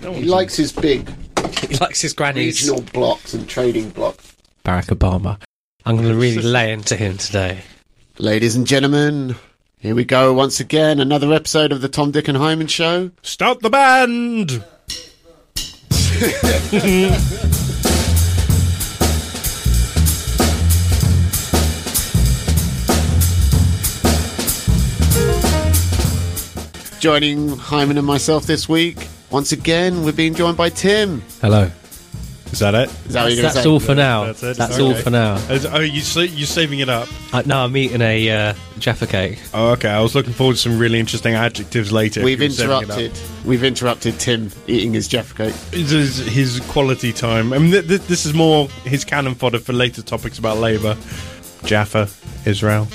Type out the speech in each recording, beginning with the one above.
He likes his big He likes his grannies. regional blocks and trading blocks. Barack Obama. I'm going to really lay into him today. Ladies and gentlemen, here we go once again. Another episode of the Tom, Dick, and Hyman Show. Start the band! Joining Hyman and myself this week. Once again, we're being joined by Tim. Hello. Is that it? Is that what you're going to That's say? all for now. That's it? That's Okay. all for now. Is- Oh, you sa- you're saving it up. Uh, no, I'm eating a uh, Jaffa cake. Oh, okay. I was looking forward to some really interesting adjectives later. if We've you were saving it up. interrupted. We've interrupted Tim eating his Jaffa cake. This is his quality time. I mean, th- th- this is more his cannon fodder for later topics about Labour. Jaffa, Israel.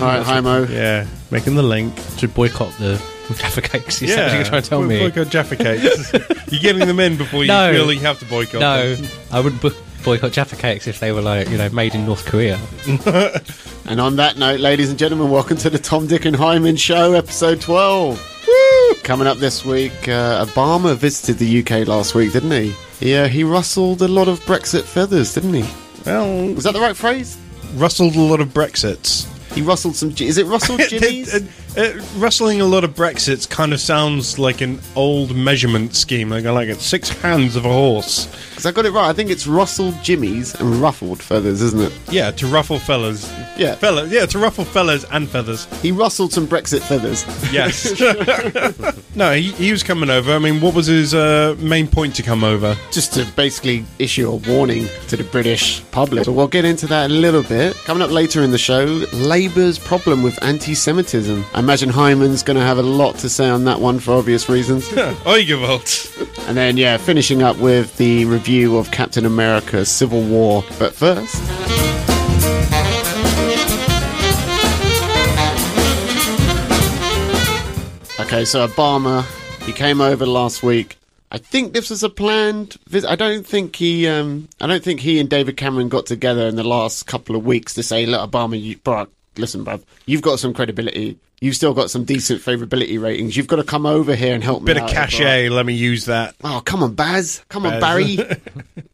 All right, Hymo. Yeah, making the link. To boycott the Jaffa cakes. Is that what yeah, you're trying to tell Boy- me? Boycott Jaffa cakes. you're getting them in before you No. feel you have to boycott No, them. I wouldn't boycott Jaffa cakes if they were like, you know, made in North Korea. And on that note, ladies and gentlemen, welcome to the Tom, Dick, and Hyman Show, episode 12. Woo! Coming up this week, uh, Obama visited the UK last week, didn't he? Yeah, he rustled a lot of Brexit feathers, didn't he? Well, Was that the right phrase? rustled a lot of Brexits. He rustled some. Is it rustled jimmies? Uh, uh, rustling a lot of Brexits kind of sounds like an old measurement scheme. Like, like it's six hands of a horse. Because I got it right. I think it's rustled jimmies and ruffled feathers, isn't it? Yeah, to ruffle fellas. Yeah. Fella, yeah, to ruffle fellas and feathers. He rustled some Brexit feathers. Yes. no, he, he was coming over. I mean, what was his uh, main point to come over? just to basically issue a warning to the British public. So we'll get into that a little bit. Coming up later in the show, Labour's problem with anti Semitism. I imagine Hyman's going to have a lot to say on that one for obvious reasons. Oigewalt. and then, yeah, finishing up with the review of Captain America Civil War. But first. Okay, so Obama, he came over last week. I think this was a planned visit. I don't think he, um, I don't think he and David Cameron got together in the last couple of weeks to say, "Look, Obama, you, bruh, listen, bruv, you've got some credibility. You've still got some decent favorability ratings. You've got to come over here and help Bit me of out, bruh." cachet, let me use that. Oh, come on, Baz. Come on, Barry.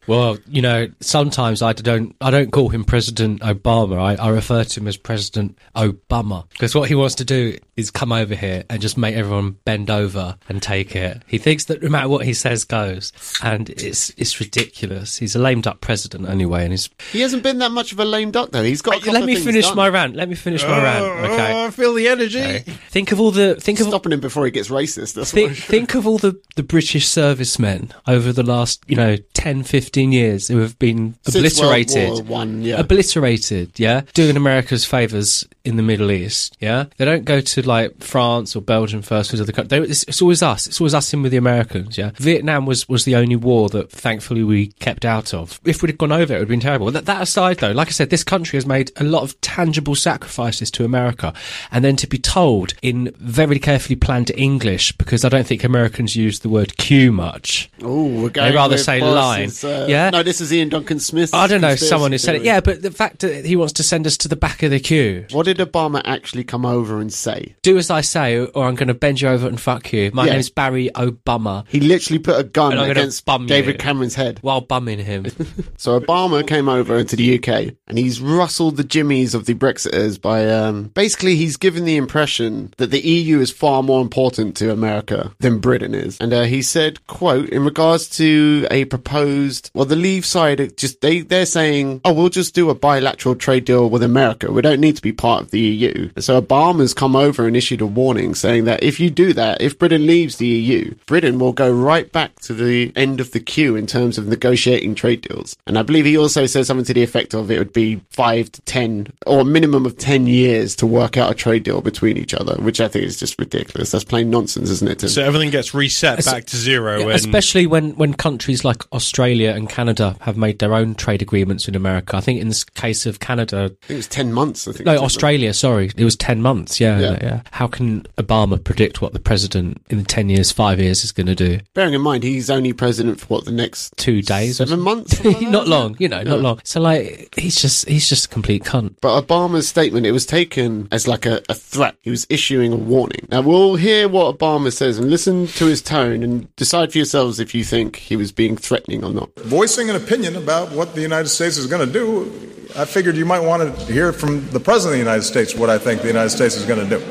Well, you know, sometimes I don't I don't call him President Obama. I, I refer to him as President Obama because what he wants to do is come over here and just make everyone bend over and take it. He thinks that no matter what he says goes, and it's it's ridiculous. He's a lame duck president anyway, and he's. he hasn't been that much of a lame duck, though. He's got. A Let me finish done. my rant. Let me finish my rant. Oh, Okay. Oh, I feel the energy. Okay. Think of all the think of Stopping him before he gets racist. That's Think, what think of all the, the British servicemen over the last, you know, 10, 15 years who have been Since World obliterated. War One, yeah. Obliterated, yeah? Doing America's favours in the Middle East, yeah? They don't go to, like, France or Belgium first because of the country. It's, it's always us. It's always us in with the Americans, yeah? Vietnam was, was the only war that, thankfully, we kept out of. If we'd have gone over it, it would have been terrible. That, that aside, though, like I said, this country has made a lot of tangible sacrifices to America. And then to be told in very carefully planned English, because I don't think Americans use the word queue much. Oh, we're going. They rather say Boris's, line. Uh, Yeah? No, this is Iain Duncan Smith. I don't know, someone who said it. Yeah, but the fact that he wants to send us to the back of the queue. What did Obama actually come over and say? Do as I say, or I'm going to bend you over and fuck you. My Yeah. name's Barry Obama. He literally put a gun And I'm gonna against bum you. David Cameron's head. While bumming him. So Obama came over into the UK and he's rustled the jimmies of the Brexiters by um, basically he's given the impression that the EU is far more important to America than Britain is. And uh, he said, "quote In regards to a proposed, well, the Leave side just they they're saying, oh, we'll just do a bilateral trade deal with America. We don't need to be part of the EU." So Obama's come over and issued a warning saying that if you do that, if Britain leaves the EU, Britain will go right back to the end of the queue in terms of negotiating trade deals. And I believe he also said something to the effect of it would be five to ten, or a minimum of ten years to work out a trade deal between each other, which I think is just ridiculous. That's plain nonsense, isn't it? Tim? So everything gets reset back to zero. Yeah, when, especially when, when countries like Australia and Canada have made their own trade agreements in America. I think in this case of Canada, I think it was ten months. I think. no, it took them. Australia, sorry, it was 10 months. Yeah, Yeah. yeah. How can Obama predict what the president in 10 years, five years is going to do? Bearing in mind, he's only president for what the next Two days? or seven months? Like not long, you know, not long. So like, he's just, he's just a complete cunt. But Obama's statement, it was taken as like a, a threat. He was issuing a warning. Now we'll hear what Obama says and listen to his tone and decide for yourselves if you think he was being threatening or not. voicing an opinion about what the United States is going to do, I figured you might want to hear from the President of the United States what I think the United States is going to do.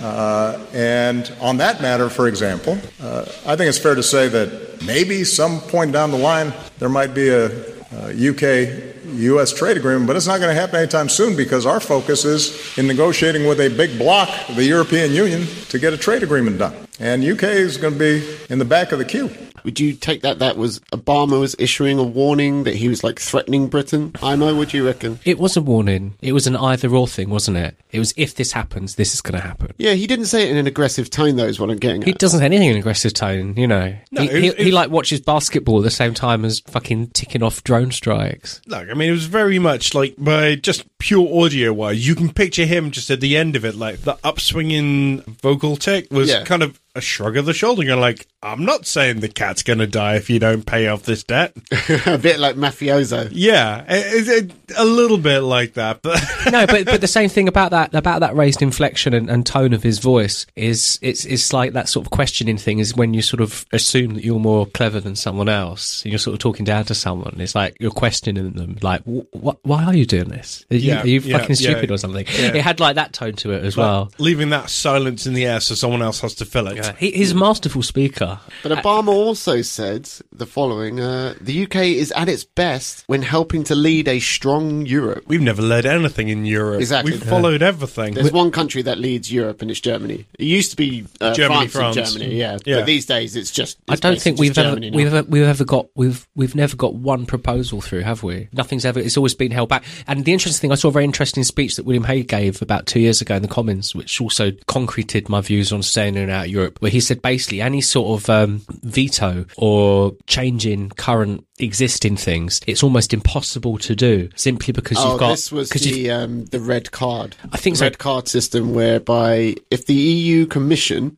Uh, and on that matter, for example, uh, I think it's fair to say that maybe some point down the line there might be a, a UK U.S. trade agreement, but it's not going to happen anytime soon because our focus is in negotiating with a big bloc, the European Union, to get a trade agreement done. And UK is going to be in the back of the queue. Would you take that that was Obama was issuing a warning that he was like threatening Britain? I know. What do you reckon? It was a warning. It was an either or thing, wasn't it? It was if this happens, this is going to happen. Yeah, he didn't say it in an aggressive tone, though. Is what I'm getting He at. doesn't say anything in an aggressive tone, you know. No, he, it was- he, it he like watches basketball at the same time as fucking ticking off drone strikes. Look, I mean, it was very much like by just pure audio wise, you can picture him just at the end of it, like the upswinging vocal tick was Yeah. kind of a shrug of the shoulder, going like, "I'm not saying the cat's going to die if you don't pay off this debt." a bit like mafioso. yeah, it, it, it- a little bit like that, but no, but but the same thing about that about that raised inflection and, and tone of his voice is it's it's like that sort of questioning thing is when you sort of assume that you're more clever than someone else and you're sort of talking down to someone. It's like you're questioning them, like, what? Why are you doing this? Are you, Yeah, are you yeah, fucking yeah. stupid or something? Yeah. It had like that tone to it as well. leaving that silence in the air so someone else has to fill it. He, he's a masterful speaker. But Obama also said the following: uh, "The UK is at its best when helping to lead a strong Europe." We've never led anything in Europe. Exactly. We've followed everything. There's one country that leads Europe, and it's Germany. It used to be uh, Germany, France, and France. Germany, yeah. Yeah. But these days, it's just. I don't think we've ever, Germany we've ever we've ever got we've we've never got one proposal through, have we? Nothing's ever. It's always been held back. And the interesting thing, I saw a very interesting speech that William Hague gave about two years ago in the Commons, which also concreted my views on staying in and out of Europe, where he said basically any sort of um, veto or changing current existing things, it's almost impossible to do simply because Oh, you've got this was the um, the red card. I think the so. red card system, whereby if the EU Commission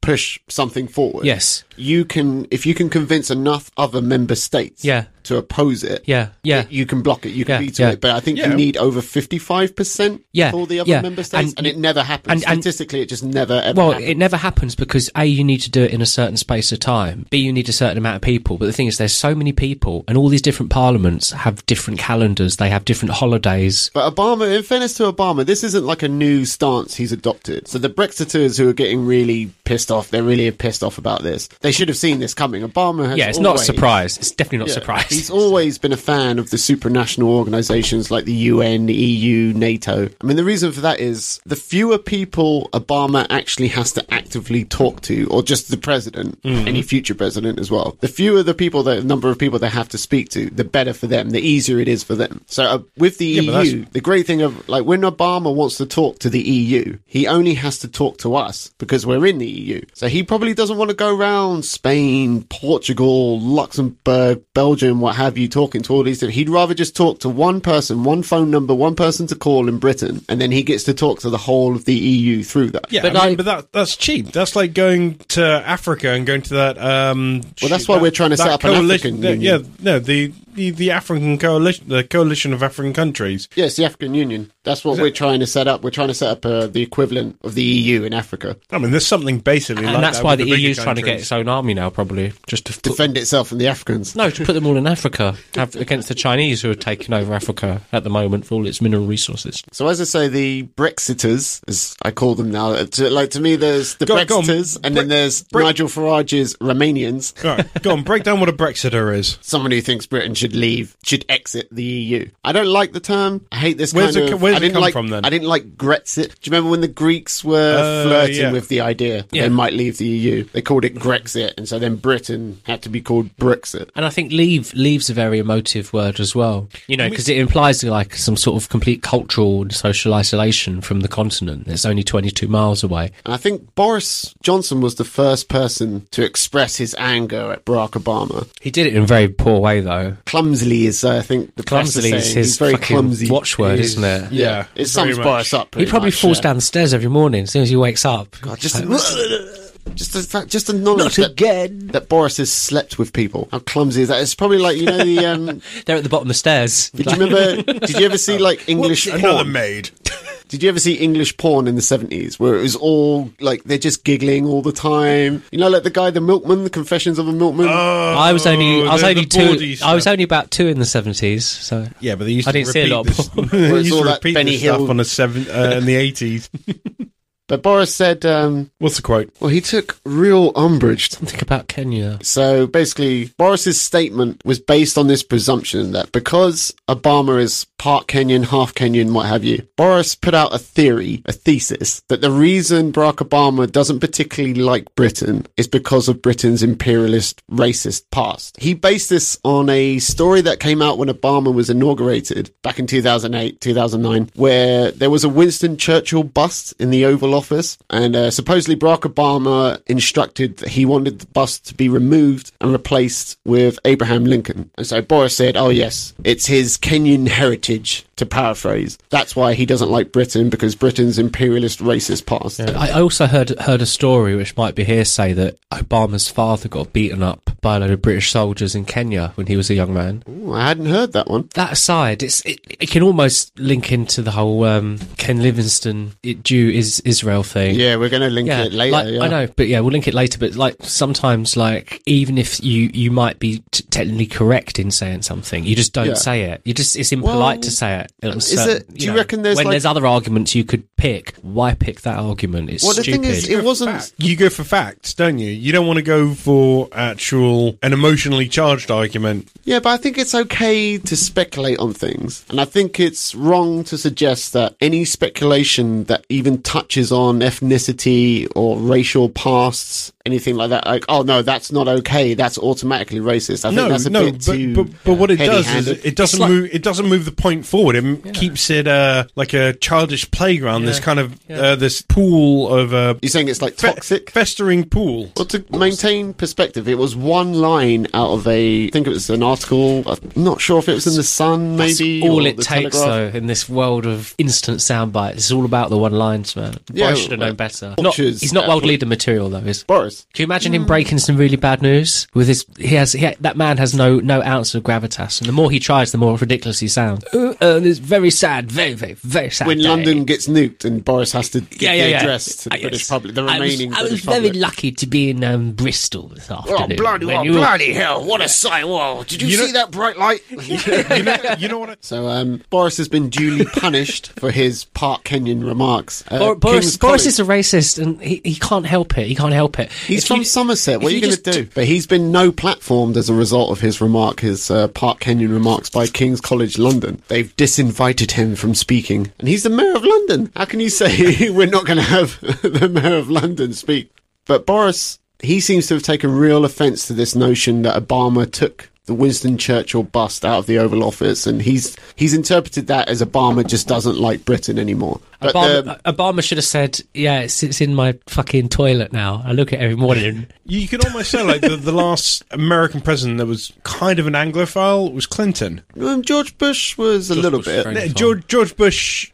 push something forward, Mm. Yes. You can if you can convince enough other member states, Yeah. to oppose it, Yeah, yeah. you can block it, you can Yeah, veto yeah. it. But I think Yeah. you need over fifty five percent Yeah, for the other yeah. member states, And- and, it never happens. and- and- Statistically, it just never ever. Well, happens. it never happens because A, you need to do it in a certain space of time. B, you need a certain amount of people. But the thing is, there's so many people, and all these different parliaments have different calendars. They have different holidays. But Obama, in fairness to Obama, this isn't like a new stance he's adopted. So the Brexiters who are getting really pissed off, they're really pissed off about this. They should have seen this coming. Obama has Yeah, it's not a surprise. It's definitely not a Yeah, surprise. He's always been a fan of the supranational organizations like the UN, the EU, NATO. I mean, the reason for that is the fewer people Obama actually has to actively talk to, or just the president, Mm-hmm. any future president as well. The fewer the people, the number of people they have to speak to, the better for them, the easier it is for them. So uh, with the that's- EU, the great thing of like when Obama wants to talk to the EU, he only has to talk to us because we're in the EU. So he probably doesn't want to go around Spain, Portugal, Luxembourg, Belgium, what have you, talking to all these. different- He'd rather just talk to one person, one phone number, one person to call in Britain, and then he gets to talk to the whole of the EU through that. Yeah, But but, I mean, I- but that that's cheap. That's like going to Africa and going to that. Um, Well, that's why that- we're trying to set up an coalition- African the- union. Yeah, no, the, the the African coalition, the coalition of African countries. Yes, the African Union. That's what we're trying to set up. We're trying to set up uh, the equivalent of the EU in Africa. I mean, there's something basically, and like that's that why with the, bigger EU's trying to get its own army now, probably just to put, Defend itself from the Africans. no, to put them all in Africa have, against the Chinese who are taking over Africa at the moment for all its mineral resources. So as I say, the Brexiters, as I call them now, uh, to, like to me, there's the Go on, go on. Brexiters, and Bre- then there's Bre- Nigel Farage's Romanians. All right, go on, break down what a Brexiter is. Someone who thinks Britain should leave, should exit the EU. I don't like the term. I hate this Where's kind it of. co- where's I it didn't come like, from then? I didn't like Grexit. Do you remember when the Greeks were Uh, flirting yeah. with the idea that Yeah. they might leave the EU? They called it Grexit, and so then Britain had to be called Brexit. And I think leave leave's a very emotive word as well. You know, because it implies like some sort of complete cultural and social isolation from the continent. It's only 22 miles away. And I think Boris Johnson was the first person to express his anger at Barack Obama. He did it in a very poor way, though. Clumsily is, uh, I think, the press Clumsily is saying. his very clumsy. watchword, He's- isn't it? Yeah, it sums. Boris up. He probably much, falls yeah. down the stairs every morning as soon as he wakes up. God, just, Like, just the fact, just the knowledge Not that, again. that Boris has slept with people. How clumsy is that? It's probably like you know the. Um, They're at the bottom of the stairs. did you remember? Did you ever see like English Another porn? maid. Did you ever see English porn in the seventies where it was all like they're just giggling all the time? You know, like the guy, the milkman, the Confessions of a Milkman. I was only, I was the- only the bawdy two. I was only about two in the seventies. So Yeah, but they used I to didn't see a repeat lot of this. porn. they used to that repeat Benny this stuff on the seven uh, in the eighties. But Boris said, um, What's the quote? well, he took real umbrage Something about Kenya. So basically, Boris's statement was based on this presumption that because Obama is part Kenyan, half Kenyan, what have you, Boris put out a theory, a thesis, that the reason Barack Obama doesn't particularly like Britain is because of Britain's imperialist, racist past. He based this on a story that came out when Obama was inaugurated back in 2008, 2009, where there was a Winston Churchill bust in the Oval Office, and uh, supposedly Barack Obama instructed that he wanted the bust to be removed and replaced with Abraham Lincoln. And so Boris said, "Oh yes, it's his Kenyan heritage." To paraphrase, that's why he doesn't like Britain because Britain's imperialist, racist past. I I also heard heard a story which might be hearsay that Obama's father got beaten up by a load of British soldiers in Kenya when he was a young man. Ooh, I hadn't heard that one. That aside, it's it, it can almost link into the whole um, Ken Livingstone it, Jew is Israel thing. Yeah, we're going to link Yeah, it later. like, yeah. I know, but yeah, we'll link it later. But like sometimes, like even if you you might be t- technically correct in saying something, you just don't Yeah. say it. You just it's impolite Well, to say it. Certain- it- do you reckon there's when like- there's other arguments you could pick? Why pick that argument? It's Well, the stupid. thing is, it wasn't. Fact. You go for facts, don't you? You don't want to go for actual an emotionally charged argument. Yeah, but I think it's okay to speculate on things. And I think it's wrong to suggest that any speculation that even touches on ethnicity or racial pasts, anything like that, like, oh no, that's not okay, that's automatically racist. I think No, that's a no, bit but, too but but what it does is it doesn't like- move. It doesn't move the point forward. It m keeps it uh, like a childish playground. This kind of Yeah. uh, this pool of uh, You're saying it's like fe- toxic? festering pool. Well, to maintain perspective, it was one line out of a, I think it was an article, I'm not sure if it was in The Sun, That's maybe. all it takes, Telegraph. though, in this world of instant sound bites. It's all about the one lines, man. Yeah, Boris should have known better. Not, he's not world actually. leader material, though. Is Boris. Can you imagine him breaking some really bad news with his? He has he, that man has no no ounce of gravitas, and the more he tries, the more ridiculous he sounds. Uh, uh, it's very sad, very very very sad. When day. London gets nuked and Boris has to give yeah, yeah, the yeah. address to the Uh, British yes. public, the I was- remaining I was, very public. lucky to be in um, Bristol this afternoon. Oh, bloody, when oh, you- bloody hell, what a sight. Whoa, did you, You know- see that bright light? you know, you know what? I, so, um, Boris has been duly punished for his part Kenyan remarks. Uh, Boris, Boris is a racist, and he, he can't help it. He can't help it. He's If from you- Somerset. What are you, you going to do? But he's been no platformed as a result of his remark, his uh, part Kenyan remarks by King's College London. They've disinvited him from speaking. And he's the mayor of London. How can you say we're not going to have the mayor of London speak? But Boris, he seems to have taken real offence to this notion that Obama took the Winston Churchill bust out of the Oval Office, and he's he's interpreted that as Obama just doesn't like Britain anymore. But Obama, the- Obama should have said, "Yeah, it's, sits in my fucking toilet now. I look at it every morning." you could almost say like the, the last American president that was kind of an Anglophile was Clinton. um, George Bush was a little Bush bit. very- No, Anglophile. George George Bush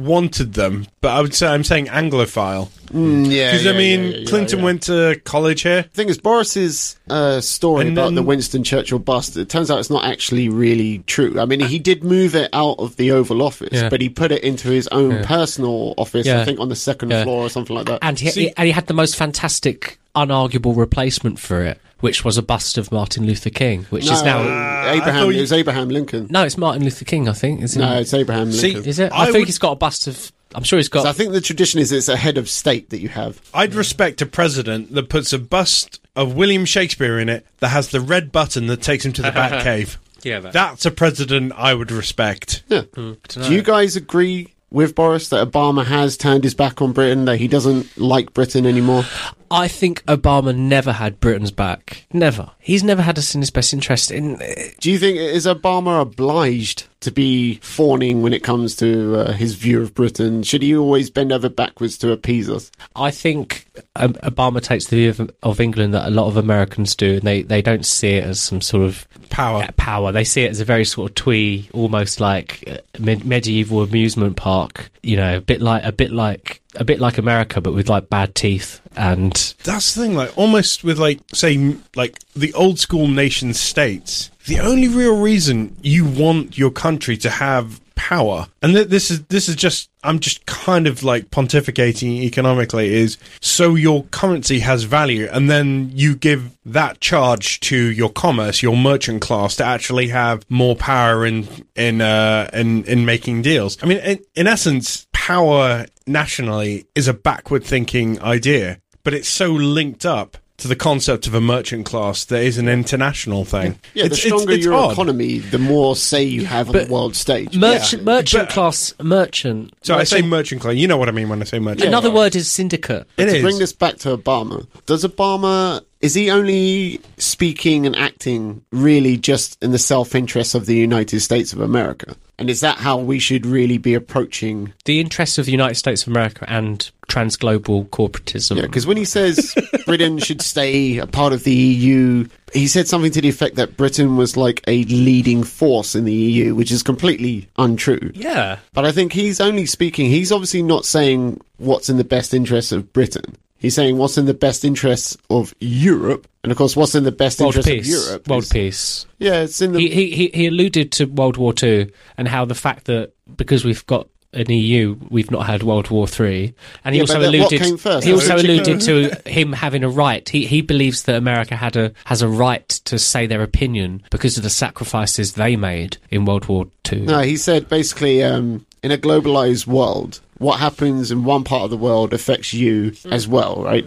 wanted them, but I would say I'm saying Anglophile Mm, yeah, because yeah, I mean yeah, yeah, yeah, Clinton yeah. went to college here. The thing is, Boris's uh, story And about then- the Winston Churchill bust, it turns out it's not actually really true. I mean, he did move it out of the Oval Office, Yeah. but he put it into his own personal office, I think on the second Yeah. floor or something like that. and he, See- and he had the most fantastic, unarguable replacement for it, which was a bust of Martin Luther King, which no, is now. I Abraham, thought it was Abraham Lincoln. no, it's Martin Luther King, I think. Is it? No, it's Abraham See, Lincoln. is it? I I, think would- he's got a bust of. I'm sure he's got. So I think the tradition is it's a head of state that you have. I'd respect a president that puts a bust of William Shakespeare in it that has the red button that takes him to the Batcave. yeah, but- That's a president I would respect. Yeah. Hmm. Do you guys agree with Boris that Obama has turned his back on Britain, that he doesn't like Britain anymore? I think Obama never had Britain's back. Never. He's never had us in his best interest. In Do you think is Obama obliged to be fawning when it comes to uh, his view of Britain? Should he always bend over backwards to appease us? I think um, Obama takes the view of, of England that a lot of Americans do, and they, they don't see it as some sort of Power. uh, power. They see it as a very sort of twee, almost like uh, med- medieval amusement park. You know, a bit like a bit like a bit like America, but with like bad teeth. And That's the thing, like almost with like say like the old school nation states. The only real reason you want your country to have power, and th- this is this is just I'm just kind of like pontificating economically, is so your currency has value, and then you give that charge to your commerce, your merchant class, to actually have more power in in uh, in in making deals. I mean, in, in essence, power nationally is a backward thinking idea, but it's so linked up to the concept of a merchant class that is an international thing. Yeah, It's- the stronger it's your odd. economy, the more say you have on the world stage. merchant Yeah. merchant But- class merchant. So I say merchant- merchant class. You know what I mean when I say merchant. Another class. word is syndicate. It to is. bring this back to Obama, does Obama is he only speaking and acting really just in the self-interest of the United States of America? And is that how we should really be approaching? The interests of the United States of America and transglobal corporatism. Yeah, because when he says Britain should stay a part of the EU, he said something to the effect that Britain was like a leading force in the EU, which is completely untrue. yeah. But I think he's only speaking, he's obviously not saying what's in the best interest of Britain. He's saying what's in the best interests of Europe. And of course, what's in the best World interest peace. of Europe. World is- peace. Yeah, it's in the. He, he he alluded to World War Two and how the fact that because we've got an EU, we've not had World War Three, and he Yeah, also but then what alluded. He also alluded to him having a right. He he believes that America had a has a right to say their opinion because of the sacrifices they made in World War Two. no, he said basically, um, in a globalized world, what happens in one part of the world affects you hmm. as well, right?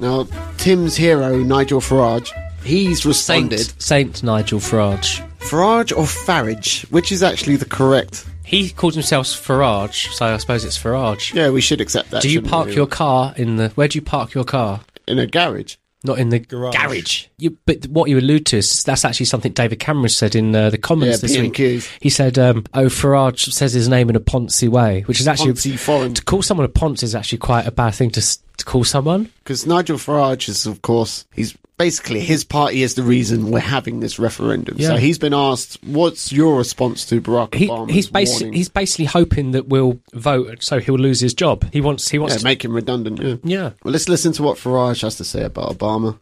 Now, Tim's hero, Nigel Farage, he's responded. Saint Saint Nigel Farage. Farage or Farage, which is actually the correct. He calls himself Farage, so I suppose it's Farage. Yeah, we should accept that. Do you park we? your car in the? Where do you park your car? in a garage? Not in the Garage. garage. You, but what you allude to is that's actually something David Cameron said in uh, the Commons Yeah, this week. B&Qs. He said, um, "Oh, Farage says his name in a Ponzi way," which is actually Ponzi foreign. to call someone a Ponzi is actually quite a bad thing to, to call someone. Because Nigel Farage is, of course, he's basically his party is the reason we're having this referendum. So he's been asked, "What's your response to Barack He, Obama's he's basi- he's basically hoping that we'll vote, so he'll lose his job. He wants he wants yeah, to, make him redundant. Yeah. yeah. Well, let's listen to what Farage has to say about Obama.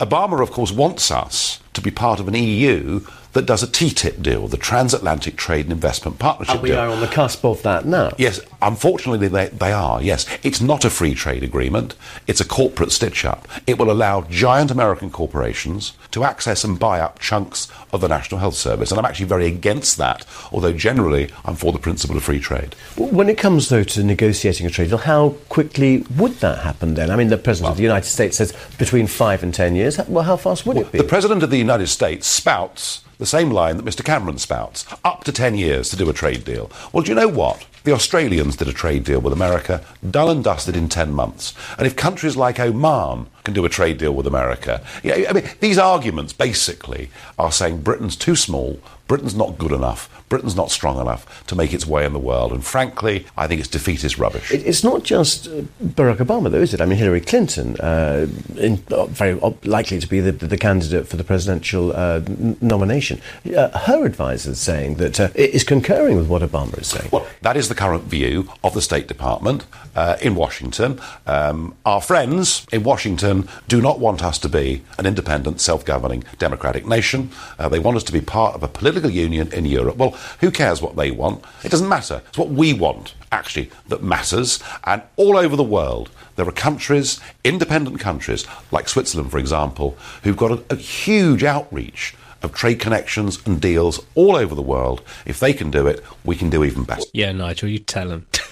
Obama, of course, wants us to be part of an EU that does a TTIP deal, the Transatlantic Trade and Investment Partnership And we deal. are on the cusp of that now. Yes, unfortunately they, they are, yes. It's not a free trade agreement, it's a corporate stitch up. It will allow giant American corporations to access and buy up chunks of the National Health Service. And I'm actually very against that, although generally I'm for the principle of free trade. When it comes, though, to negotiating a trade deal, how quickly would that happen then? I mean, the President of the United States says between five and ten years. Well, how fast would it be? The President of the United States spouts the same line that Mr. Cameron spouts up to 10 years to do a trade deal. Well, do you know what? The Australians did a trade deal with America, done and dusted in 10 months. And if countries like Oman can do a trade deal with America, yeah, I mean, these arguments basically are saying Britain's too small, Britain's not good enough, Britain's not strong enough to make its way in the world. And frankly, I think it's defeatist rubbish. It's not just uh, Barack Obama, though, is it? I mean, Hillary Clinton, uh, in, uh, very likely to be the, the candidate for the presidential uh, nomination. Uh, her advisors saying that uh, is concurring with what Obama is saying. Well, that is the current view of the State Department uh, in Washington. Um, our friends in Washington do not want us to be an independent, self governing democratic nation. Uh, they want us to be part of a political union in Europe. Well, who cares what they want? It doesn't matter. It's what we want, actually, that matters. And all over the world, there are countries, independent countries, like Switzerland, for example, who've got a, a huge outreach of trade connections and deals all over the world. If they can do it, we can do even better. Yeah, Nigel, you tell him.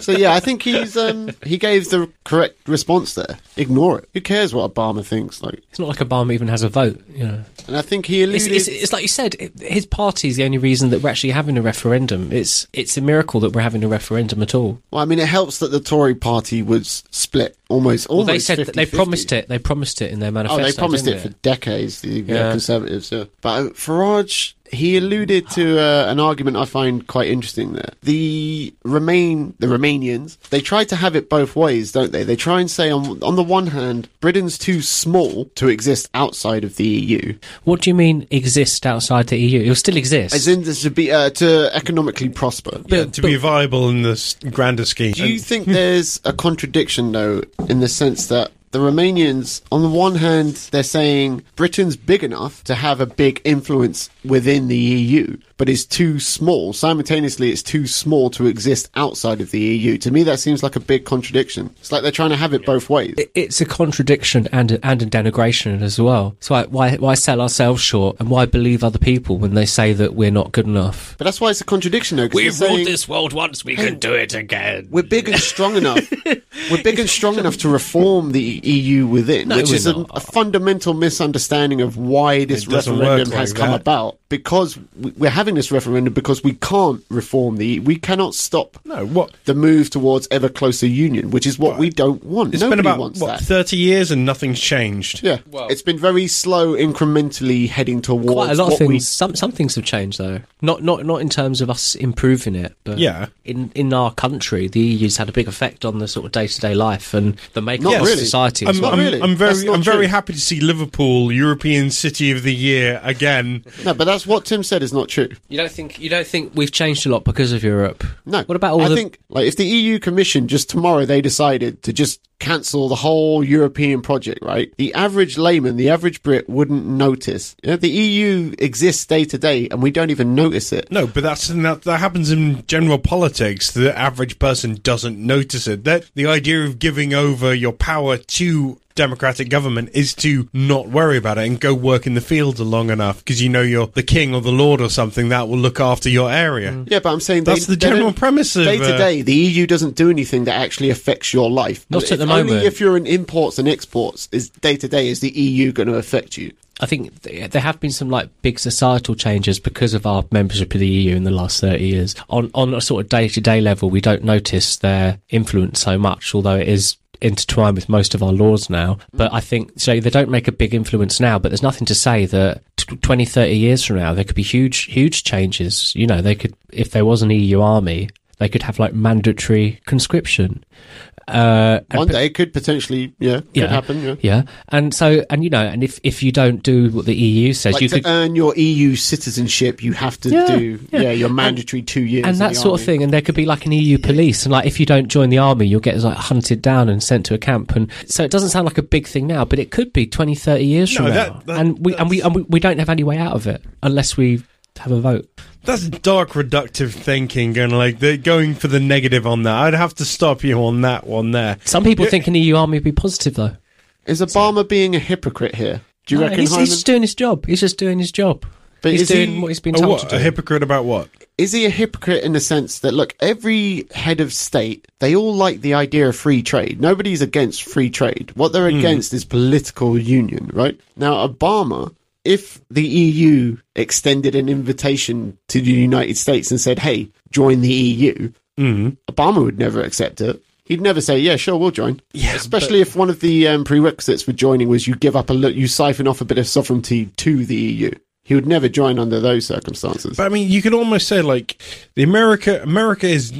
So yeah, I think he's um he gave the correct response there. Ignore it. Who cares what Obama thinks? Like, It's not like Obama even has a vote, you know. and I think he alluded. It's, it's, it's like you said, it, his party is the only reason that we're actually having a referendum. It's it's a miracle that we're having a referendum at all. well, I mean, it helps that the Tory party was split almost. Well, almost they said that they 50-50. promised it. They promised it in their Oh, manifesto. they promised didn't it for decades, the Yeah. Conservatives. Yeah. But uh, Farage, he alluded to uh, an argument I find quite interesting there. The Remain, the Romanians, they try to have it both ways, don't they? They try and say, on, on the one hand, Britain's too small to exist outside of the EU, What do you mean exist outside the EU? It will still exist. as in to be uh, to economically prosper. Yeah, to be viable in this grander scheme. Do you think there's a contradiction, though, in the sense that the Romanians, on the one hand, they're saying Britain's big enough to have a big influence within the EU, but is too small. Simultaneously, it's too small to exist outside of the EU. To me, that seems like a big contradiction. It's like they're trying to have it both ways. It's a contradiction and a, and a denigration as well. So why, why why sell ourselves short and why believe other people when they say that we're not good enough? But that's why it's a contradiction, though. 'cause We've they're ruled saying, this world once. We can do it again. We're big and strong enough. We're big and strong enough to reform the EU within, No, which is a, a fundamental misunderstanding of why this It referendum work has like come about. Because we're having this referendum because we can't reform the. We cannot stop no, what? the move towards ever closer union, which is what we don't want. It's Nobody been about wants what that. thirty years and nothing's changed. yeah, well, it's been very slow, incrementally heading towards Quite a lot what of we things. Some some things have changed though. Not not not in terms of us improving it, but Yeah. in in our country, the EU's had a big effect on the sort of day to day life and the makeup Not of really. society. I'm, as well. I'm, really. I'm very, I'm very happy to see Liverpool European City of the Year again. No, but that's what Tim said is not true. You don't think you don't think we've changed a lot because of Europe? No. What about all I the? think like if the EU Commission just tomorrow they decided to just cancel the whole European project, right? The average layman, the average Brit wouldn't notice. You know, the EU exists day to day and we don't even notice it. No, but that's that, that happens in general politics. The average person doesn't notice it. That the idea of giving over your power to democratic government is to not worry about it and go work in the fields long enough because you know you're the king or the lord or something that will look after your area. Yeah, but I'm saying That's they- the general premise of, day to uh, day. The EU doesn't do anything that actually affects your life. Not at the moment. Only if you're in imports and exports, is day to day is the EU going to affect you? I think there have been some like big societal changes because of our membership of the EU in the last 30 years. On on a sort of day to day level, we don't notice their influence so much, although it is intertwined with most of our laws now. But I think so they don't make a big influence now, but there's nothing to say that t- 20, 30 years from now there could be huge huge changes. You know, they could if there was an EU army, they could have like mandatory conscription. Uh, One day it could potentially, yeah, could yeah, happen. Yeah. yeah, and so and you know, and if if you don't do what the EU says, Like you to could earn your EU citizenship, you have to Yeah, do yeah. yeah, your mandatory two years, and that the sort of thing. And there could be like an EU police, and like if you don't join the army, you'll get like hunted down and sent to a camp. And so it doesn't sound like a big thing now, but it could be 20, 30 years No, from that- now. that- and we and we and we, we don't have any way out of it unless we have a vote. That's dark, reductive thinking, and like they're going for the negative on that. I'd have to stop you on that one there. Some people Yeah. think an EU army would be positive, though. Is Obama being a hypocrite here? Do you No, reckon, he's, Hyman? he's just doing his job. He's just doing his job. But he's is doing he- what he's been told what? to do. A hypocrite about what? is he a hypocrite in the sense that look, every head of state they all like the idea of free trade. Nobody's against free trade. What they're hmm. against is political union, right? Now, Obama, if the EU extended an invitation to the United States and said, "Hey, join the EU," Obama would never accept it. He'd never say, "Yeah, sure, we'll join." Yeah, especially if one of the um, prerequisites for joining was you give up a li- you siphon off a bit of sovereignty to the EU. He would never join under those circumstances. But I mean, you could almost say like the America America is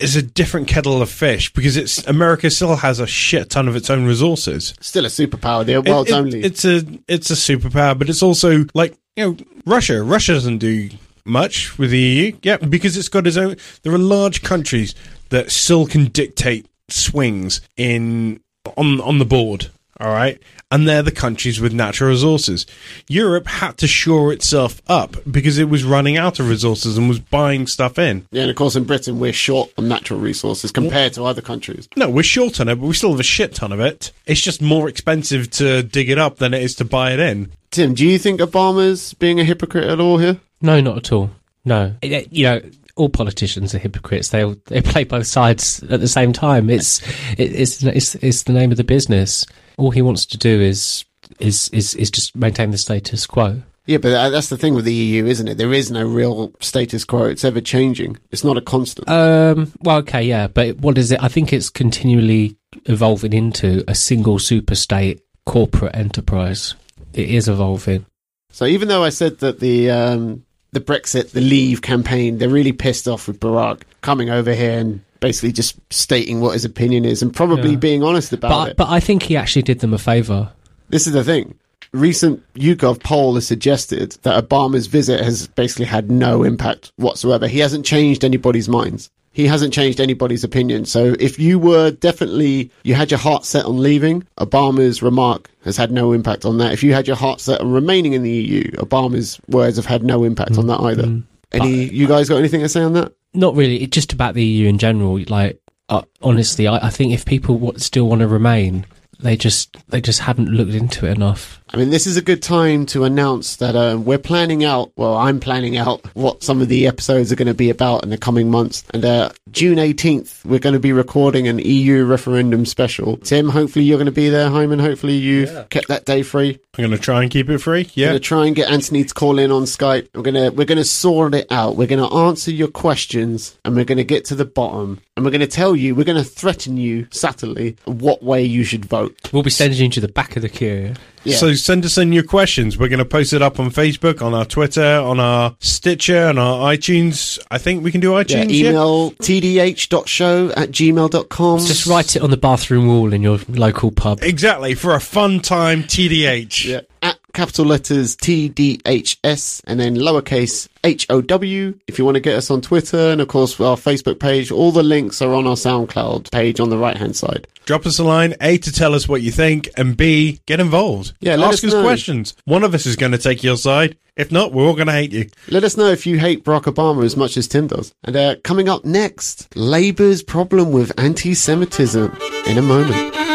is a different kettle of fish because it's America still has a shit ton of its own resources. Still a superpower. It- world's it- only. It's a it's a superpower, but it's also like you know Russia. Russia doesn't do much with the EU. Yeah, because it's got its own. There are large countries that still can dictate swings in on on the board. All right, and they're the countries with natural resources. Europe had to shore itself up because it was running out of resources and was buying stuff in. yeah, and of course in Britain we're short on natural resources compared to other countries. No, we're short on it, but we still have a shit ton of it. It's just more expensive to dig it up than it is to buy it in. Tim, do you think Obama's being a hypocrite at all here? No, not at all. No, It- it- you know, all politicians are hypocrites. They they play both sides at the same time. It's it, it's it's it's the name of the business. All he wants to do is is is is just maintain the status quo. Yeah, but that's the thing with the EU, isn't it? There is no real status quo. It's ever changing. It's not a constant. Um. Well, okay, yeah, but what is it? I think it's continually evolving into a single super state corporate enterprise. It is evolving. So even though I said that the um, the Brexit, the Leave campaign, they're really pissed off with Barack coming over here and basically just stating what his opinion is and probably Yeah. being honest about But it. but I think he actually did them a favour. This is the thing. Recent YouGov poll has suggested that Obama's visit has basically had no impact whatsoever. He hasn't changed anybody's minds. He hasn't changed anybody's opinion. So if you were definitely, you had your heart set on leaving, Obama's remark has had no impact on that. If you had your heart set on remaining in the EU, Obama's words have had no impact on that either. Any, you guys got anything to say on that? Not really. It's just about the EU in general. Like uh, honestly, I, I think if people still want to remain, they just they just haven't looked into it enough. I mean, this is a good time to announce that uh, we're planning out, well, I'm planning out what some of the episodes are going to be about in the coming months. And uh, June 18th, we're going to be recording an EU referendum special. Tim, hopefully you're going to be there. Hyman, hopefully you've kept that day free. I'm going to try and keep it free. We're Yeah. going to try and get Anthony to call in on Skype. We're going to we're going to sort it out. We're going to answer your questions and we're going to get to the bottom. And we're going to tell you, we're going to threaten you subtly what way you should vote. We'll be sending you to the back of the queue. Yeah. So send us in your questions. We're going to post it up on Facebook, on our Twitter, on our Stitcher, on our iTunes. I think we can do iTunes. Yeah. email tdh.show at gmail.com. Just write it on the bathroom wall in your local pub. Exactly for a fun time. TDH. Yeah. At capital letters TDHS and then lowercase HOW if you want to get us on Twitter and of course our Facebook page. All the links are on our SoundCloud page on the right hand side. Drop us a line, A, to tell us what you think, and B, get involved. Yeah, Ask us us questions. One of us is going to take your side. If not, we're all going to hate you. Let us know if you hate Barack Obama as much as Tim does. And uh, coming up next, Labour's problem with anti Semitism in a moment.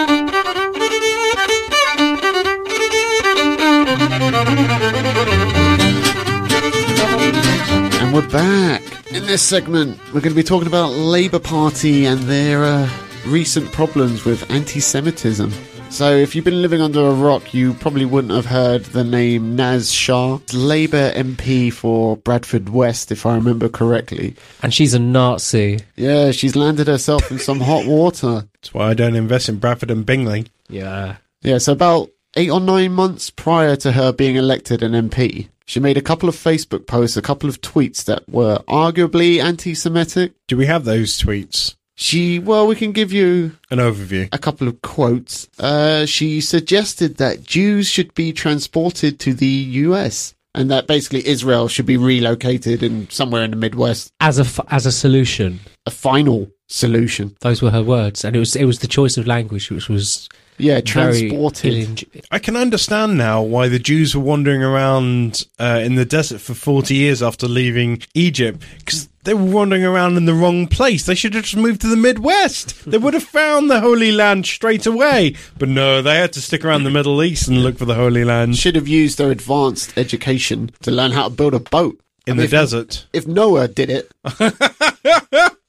We're back. In this segment, we're going to be talking about Labour Party and their uh, recent problems with anti Semitism. So, if you've been living under a rock, you probably wouldn't have heard the name Naz Shah, Labour MP for Bradford West, if I remember correctly. And she's a Nazi. Yeah, she's landed herself in some hot water. That's why I don't invest in Bradford and Bingley. Yeah. Yeah, so about eight or nine months prior to her being elected an MP, she made a couple of Facebook posts, a couple of tweets that were arguably anti Semitic. Do we have those tweets? She, well, we can give you An overview. a couple of quotes. Uh, she suggested that Jews should be transported to the US and that basically Israel should be relocated in somewhere in the Midwest. As a f- as a solution, A final solution. those were her words, and it was it was the choice of language which was Yeah, very transported. I can understand now why the Jews were wandering around uh, in the desert for 40 years after leaving Egypt because they were wandering around in the wrong place. They should have just moved to the Midwest. They would have found the Holy Land straight away. But no, they had to stick around the Middle East and look for the Holy Land Should have used their advanced education to learn how to build a boat. I in mean, the if- desert. If Noah did it,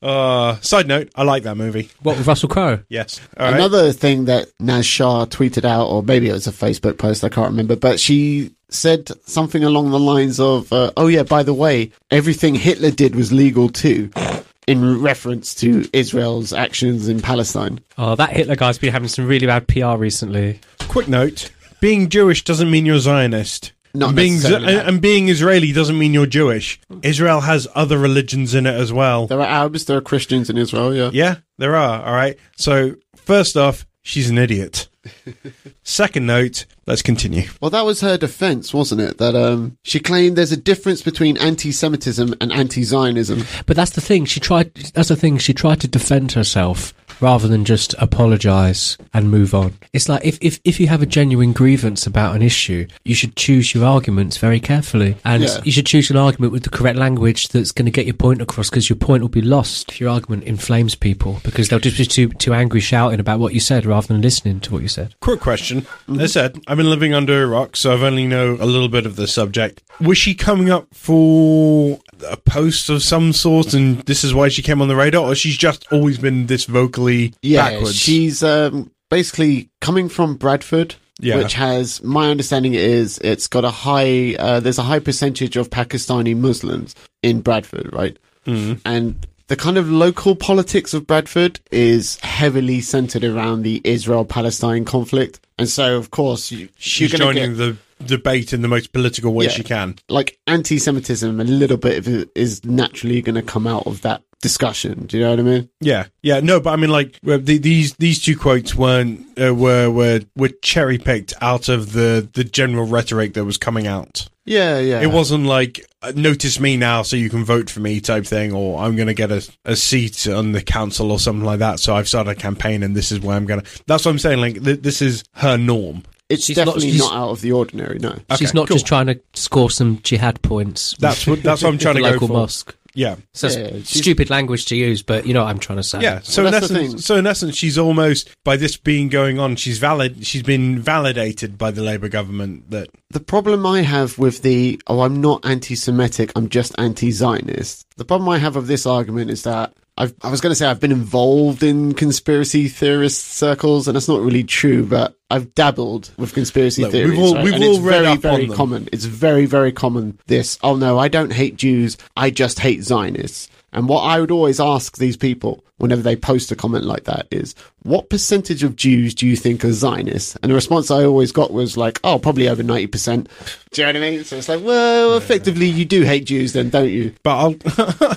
Uh, side note, I like that movie. what with Russell Crowe. Yes. All right. Another thing that Naz Shah tweeted out, or maybe it was a Facebook post, I can't remember, but she said something along the lines of, uh, "Oh yeah, by the way, everything Hitler did was legal too," in reference to Israel's actions in Palestine. Oh, that Hitler guy's been having some really bad PR recently. Quick note: being Jewish doesn't mean you're Zionist. Not and being, necessarily and being Israeli doesn't mean you're Jewish. Israel has other religions in it as well. There are Arabs, there are Christians in Israel. Yeah, Yeah, there are. All right. So first off, she's an idiot. Second note, let's continue. Well, that was her defense, wasn't it? That um, she claimed there's a difference between anti-Semitism and anti-Zionism. But that's the thing. She tried. That's the thing. She tried to defend herself rather than just apologise and move on. It's like if, if if you have a genuine grievance about an issue, you should choose your arguments very carefully, and Yeah. you should choose an argument with the correct language that's going to get your point across. Because your point will be lost if your argument inflames people because they'll just be too too angry shouting about what you said rather than listening to what you said. Quick question. Mm-hmm. As I said, I've been living under a rock, so I've only know a little bit of the subject. Was she coming up for a post of some sort, and this is why she came on the radar, or she's just always been this Yeah, backwards? she's um, basically coming from Bradford, Yeah. which has my understanding is it's got a high. Uh, there's a high percentage of Pakistani Muslims in Bradford, right? Mm. And the kind of local politics of Bradford is heavily centered around the Israel-Palestine conflict, and so of course you, she's joining get, the debate in the most political way Yeah. she can. like anti-Semitism. A little bit of it is naturally going to come out of that discussion. Do you know what I mean? Yeah, yeah, no, but I mean, like the, these these two quotes weren't uh, were were were cherry picked out of the the general rhetoric that was coming out. Yeah, yeah. It wasn't like uh, notice me now so you can vote for me type thing, or I'm going to get a, a seat on the council or something like that. So I've started a campaign, and this is where I'm going to. That's what I'm saying. Like th- this is her norm. It's She's not- definitely she's- not out of the ordinary. No. She's not cool. just trying to score some jihad points. That's what that's what I'm trying to go local for. mosque. Yeah, So Yeah, she's- stupid language to use, but you know what I'm trying to say. yeah. So Well, in that's the thing. essence, so in essence, she's almost by this being going on, she's valid. She's been validated by the Labour government that The problem I have with the, oh, I'm not anti Semitic, I'm just anti Zionist. The problem I have of this argument is that I've, I was going to say I've been involved in conspiracy theorist circles, and that's not really true, but I've dabbled with conspiracy Look, theories. we've all- right? we've all it's read very, up on very them. common. It's very, very common. This, oh no, I don't hate Jews, I just hate Zionists. And what I would always ask these people whenever they post a comment like that is, what percentage of Jews do you think are Zionists? And the response I always got was like, oh, probably over 90%. Do you know what I mean? So it's like, well, effectively, you do hate Jews then, don't you? but I'll.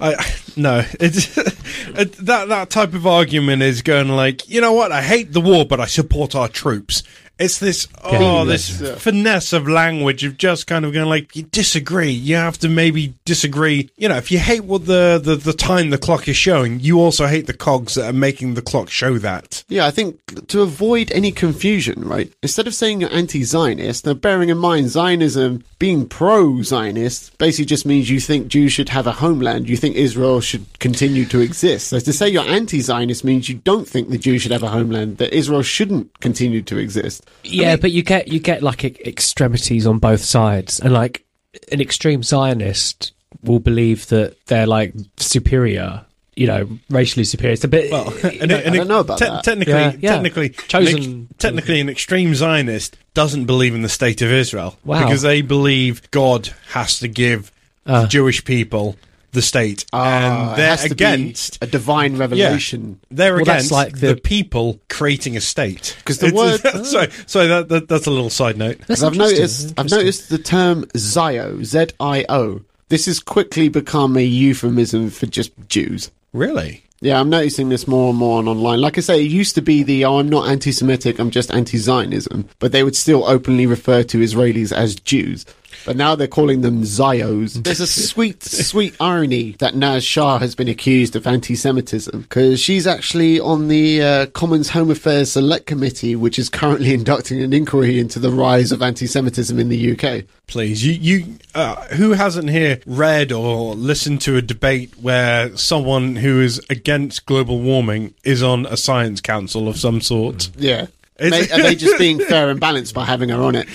I no, it's it, that that type of argument is going like, you know what? I hate the war, but I support our troops. It's this oh, this Yeah. Uh, finesse of language of just kind of going like, you disagree. You have to maybe disagree. You know, if you hate what the the, the time the clock is showing, you also hate the cogs that are making the clock show that. Yeah, I think to avoid any confusion, right? Instead of saying you're anti-Zionist, now bearing in mind Zionism being pro-Zionist basically just means you think Jews should have a homeland. You think Israel should continue to exist. So to say you're anti-Zionist means you don't think the Jews should have a homeland. That Israel shouldn't continue to exist. Yeah, but you get you get like e- extremities on both sides, and like an extreme Zionist will believe that they're like superior, you know, racially superior. It's a bit. Well, and, I don't know about that. Technically, Yeah, yeah. technically, Chosen- an ex- technically, an extreme Zionist doesn't believe in the state of Israel Wow. because they believe God has to give Uh. the Jewish people the state, Ah, and they're has to be against. a divine revelation. They're Well, against like the, the- people creating a state. Because the It's- word- sorry, sorry, that, that, that's a little side note. That's 'Cause I've noticed, I've noticed the term Zio, Z-I-O. This has quickly become a euphemism for just Jews. Really? Yeah, I'm noticing this more and more on online. Like I say, it used to be the, oh, I'm not anti Semitic, I'm just anti Zionism. But they would still openly refer to Israelis as Jews. But now they're calling them Zios. There's a sweet, sweet irony that Naz Shah has been accused of anti Semitism because she's actually on the uh, Commons Home Affairs Select Committee, which is currently inducting an inquiry into the rise of anti Semitism in the UK. Please, you, you, uh, who hasn't here read or listened to a debate where someone who is against global warming is on a science council of some sort? Yeah. It's- May- are they just being fair and balanced by having her on it?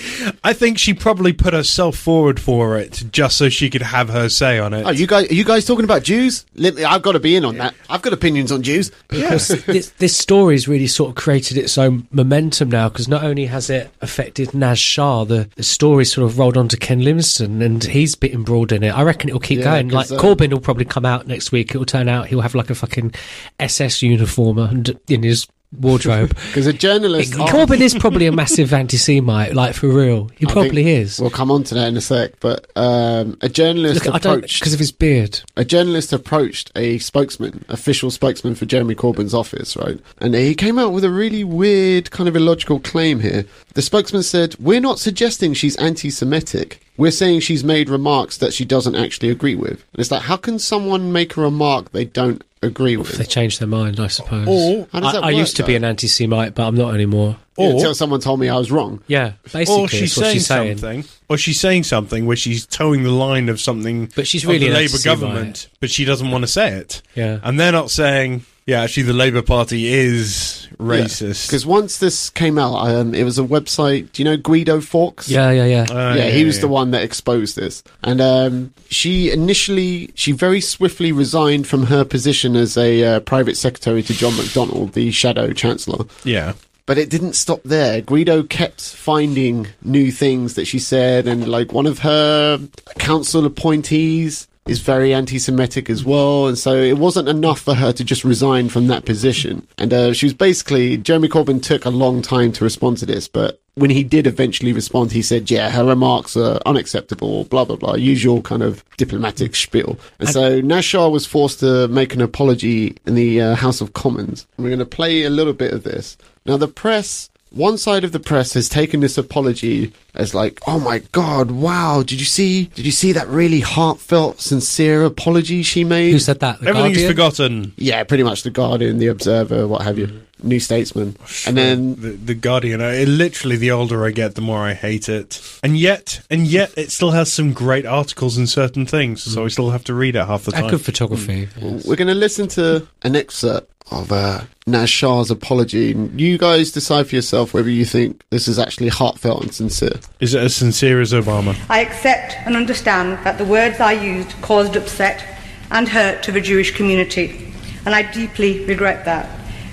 I think she probably put herself forward for it just so she could have her say on it. Oh, you guys, are you guys talking about Jews? Let I've got to be in on that. I've got opinions on Jews. because this, this story's really sort of created its own momentum now because not only has it affected Naz Shah, the, the story's sort of rolled on to Ken Livingstone and he's bit embroiled in it. I reckon it'll keep Yeah, going. Like uh, Corbyn will probably come out next week. It'll turn out he'll have like a fucking SS uniform and in his wardrobe. Because a journalist. Corbyn is probably a massive anti-Semite, like for real. He I probably is. We'll come on to that in a sec. But um, a journalist Look, approached because of his beard. a journalist approached a spokesman, official spokesman for Jeremy Corbyn's office, right? And he came out with a really weird, kind of illogical claim here. The spokesman said, "We're not suggesting she's anti-Semitic. We're saying she's made remarks that she doesn't actually agree with." And it's like, how can someone make a remark they don't agree with? If They change their mind, I suppose. Or- How does I, that I work, used to be an anti-Semite, but I'm not anymore. Yeah, or- until someone told me I was wrong. Yeah, basically, or she's what saying, she's saying. something, or she's saying something where she's toeing the line of something. But she's really the Labour government, but she doesn't want to say it. Yeah. and they're not saying, yeah, actually, the Labour Party is racist. Because once this came out, um, it was a website. Do you know Guido Fawkes? Yeah, yeah, yeah. Uh, yeah, he was the one that exposed this. And um, she initially, she very swiftly resigned from her position as a uh, private secretary to John McDonnell, the shadow chancellor. Yeah. But it didn't stop there. Guido kept finding new things that she said, and like one of her council appointees is very anti-Semitic as well, and so it wasn't enough for her to just resign from that position. And uh, she was basically Jeremy Corbyn took a long time to respond to this, but when he did eventually respond, he said, "Yeah, her remarks are unacceptable." Blah blah blah, usual kind of diplomatic spiel. And so Naz Shah was forced to make an apology in the uh, House of Commons. And we're going to play a little bit of this. Now, the press one side of the press has taken this apology as like, oh my god, wow, did you see did you see that really heartfelt, sincere apology she made? Who said that? The Everything's Guardian? forgotten. yeah, pretty much the Guardian, the Observer, what have you. New Statesman. Oh, and then the, the Guardian. Uh, I, literally, the older I get, the more I hate it. And yet, and yet, it still has some great articles and certain things. So hmm. I still have to read it half the time. good photography. we're going to listen to an excerpt of uh, Naz Shah's apology. And you guys decide for yourself whether you think this is actually heartfelt and sincere. Is it as sincere as Obama? I accept and understand that the words I used caused upset and hurt to the Jewish community, and I deeply regret that.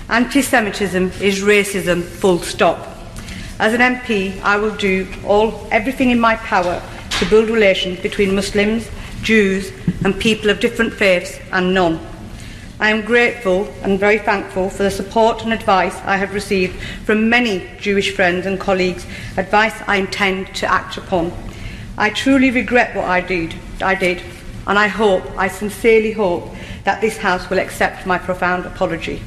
Anti Semitism is racism, full stop. As an MP, I will do all everything in my power to build relations between Muslims, Jews, and people of different faiths and none. I am grateful and very thankful for the support and advice I have received from many Jewish friends and colleagues, advice I intend to act upon. I truly regret what I did, I did, and I hope, I sincerely hope, that this House will accept my profound apology.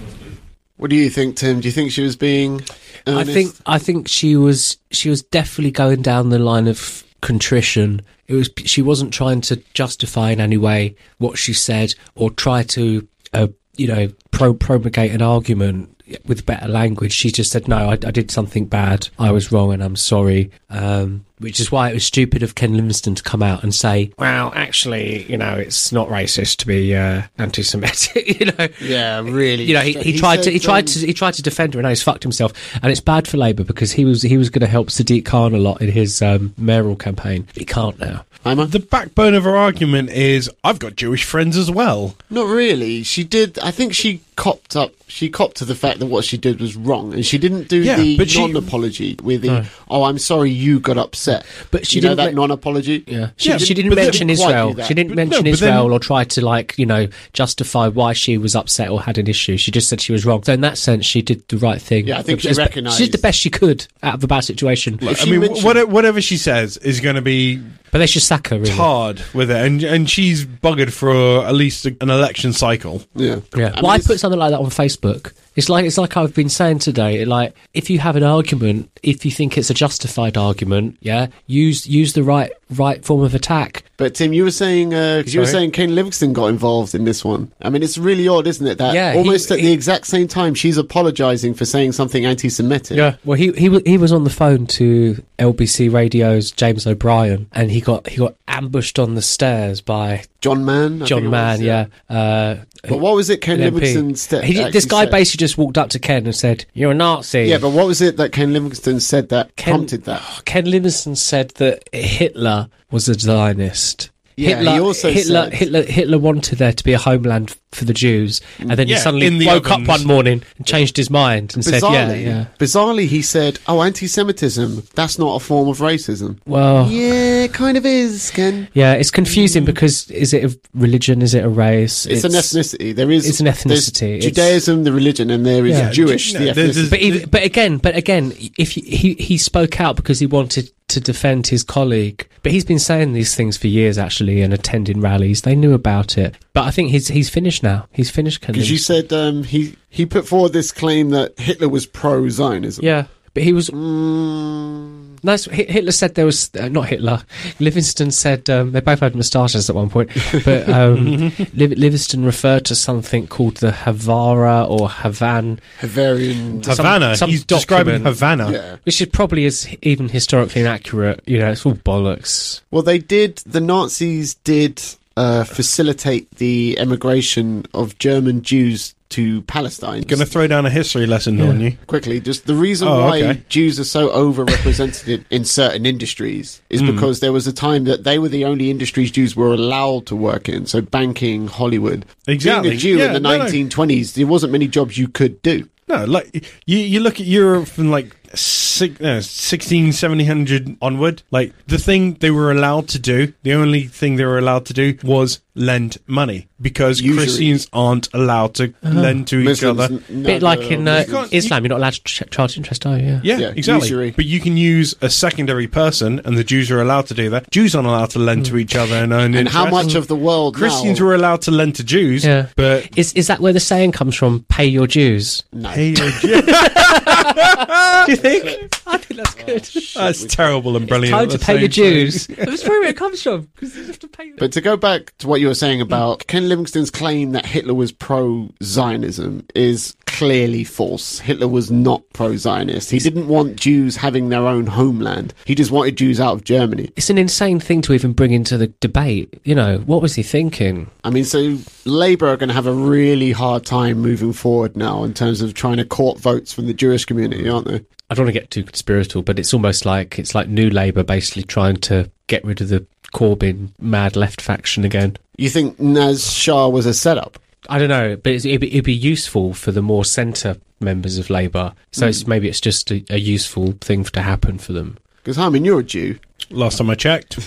What do you think, Tim? Do you think she was being I think I think she was she was definitely going down the line of contrition. It was she wasn't trying to justify in any way what she said or try to uh, you know pro promulgate an argument with better language. She just said, "No, I, I did something bad. I was wrong, and I'm sorry." Um, which is why it was stupid of Ken Livingstone to come out and say, "Well, actually, you know, it's not racist to be uh, anti-Semitic." you know, Yeah, really. you know, he, he, tried to he tried to he tried to defend her, and now he's fucked himself. And it's bad for Labour because he was he was going to help Sadiq Khan a lot in his um, mayoral campaign. He can't now. I'm The backbone of her argument is I've got Jewish friends as well. Not really. She did. I think she copped up. She copped to the fact that what she did was wrong, and she didn't do Yeah, the but non-apology with the "Oh, I'm sorry, you got upset." But she you didn't that ma- non-apology. Yeah, she, Yeah, she didn't mention Didn't quite Israel. She didn't But mention no, but then- Israel or try to like you know justify why she was upset or had an issue. She just said she was wrong. So in that sense, she did the right thing. Yeah, I think she recognised- She did the best she could out of a bad situation. If I mean, mentioned- what, whatever she says is going to be but they should sack her. Really. hard with it, and and she's buggered for at least an election cycle. Yeah, Yeah. I mean, Why it's- put something like that on Facebook? It's like it's like I've been saying today. Like if you have an argument, if you think it's a justified argument, yeah, use use the right right form of attack. But Tim, you were saying because you were saying Ken Livingstone got involved in this one. I mean, it's really odd, isn't it? That Yeah, he- almost at he- the exact same time she's apologising for saying something anti-Semitic. Yeah. Well, he he he was on the phone to LBC Radio's James O'Brien, and he got he got ambushed on the stairs by John Mann. I John Mann. was, Yeah. Uh, But what was it Ken Livingstone st- He- actually this guy said? basically just walked up to Ken and said, "You're a Nazi." Yeah, but what was it that Ken Livingstone said that Ken- prompted that? Ken Livingstone said that Hitler was a Zionist. Yeah, Hitler, he also Hitler, said- Hitler, Hitler wanted there to be a homeland for the Jews, and then Yeah, he suddenly in the woke ovens. up one morning and changed his mind and said, "Yeah, Bizarrely, yeah." bizarrely, he said, "Oh, anti-Semitism. That's not a form of racism." Well, Yeah, it kind of is, Ken. yeah, it's confusing because is it a religion? Is it a race? It's, an ethnicity. There is it's an ethnicity. It's- Judaism, the religion, and there is Yeah. Jewish, Yeah, the there's- ethnicity. But even, but again, but again, if he, he he spoke out because he wanted to defend his colleague, but he's been saying these things for years actually and attending rallies. They knew about it, but I think he's he's finished now. He's finished. Because you said um, he he put forward this claim that Hitler was pro-Zionism. yeah, but he was. Mm, Nice. Hi- Hitler said there was uh, not Hitler. Livingstone said um, they both had moustaches at one point, but um, Liv- Livingstone referred to something called the Havara or Havan, Havarian. some- Havana. some He's describing document. Havana. Yeah. which is probably is even historically inaccurate. You know, it's all bollocks. Well, they did. The Nazis did uh, facilitate the emigration of German Jews to Palestine. Going to throw down a history lesson on you. quickly, just the reason Oh, why okay. Jews are so overrepresented in certain industries is Hmm. because there was a time that they were the only industries Jews were allowed to work in. So banking, Hollywood. Exactly. Being a Jew Yeah, in the no. 1920s, there wasn't many jobs you could do. No, like you, you look at Europe from like six, no, 16, 1700 onward. Like the thing they were allowed to do, the only thing they were allowed to do was lend money because Usually. Christians aren't allowed to lend to each other. n- bit like in uh, You Islam, you're not allowed to ch- charge interest, are you? Yeah. Yeah, Yeah, exactly. usury. But you can use a secondary person, and the Jews are allowed to do that. Jews aren't allowed to lend to each other and earn and how much of the world Christians now, were allowed to lend to Jews, Yeah. but Is is that where the saying comes from? Pay your dues. no. Hey, you're a Jew- Do you think? I think that's good. Oh, that's terrible and brilliant. Time to the pay your same time. dues. That's where it comes from. Because you have to pay. But to go back to what you were saying about Ken Livingstone's claim that Hitler was pro Zionism is clearly false. Hitler was not pro Zionist. He didn't want Jews having their own homeland. He just wanted Jews out of Germany. It's an insane thing to even bring into the debate. You know, what was he thinking? I mean, so Labour are going to have a really hard time moving forward now in terms of trying to court votes from the Jewish community, aren't they? I don't want to get too conspiratorial, but it's almost like it's like New Labour basically trying to get rid of the Corbyn mad left faction again. You think Naz Shah was a setup? I don't know, but it'd, be, it'd be useful for the more centre members of Labour. So hmm. it's, maybe it's just a, a useful thing to happen for them. Because, I mean, you're a Jew. Last time I checked.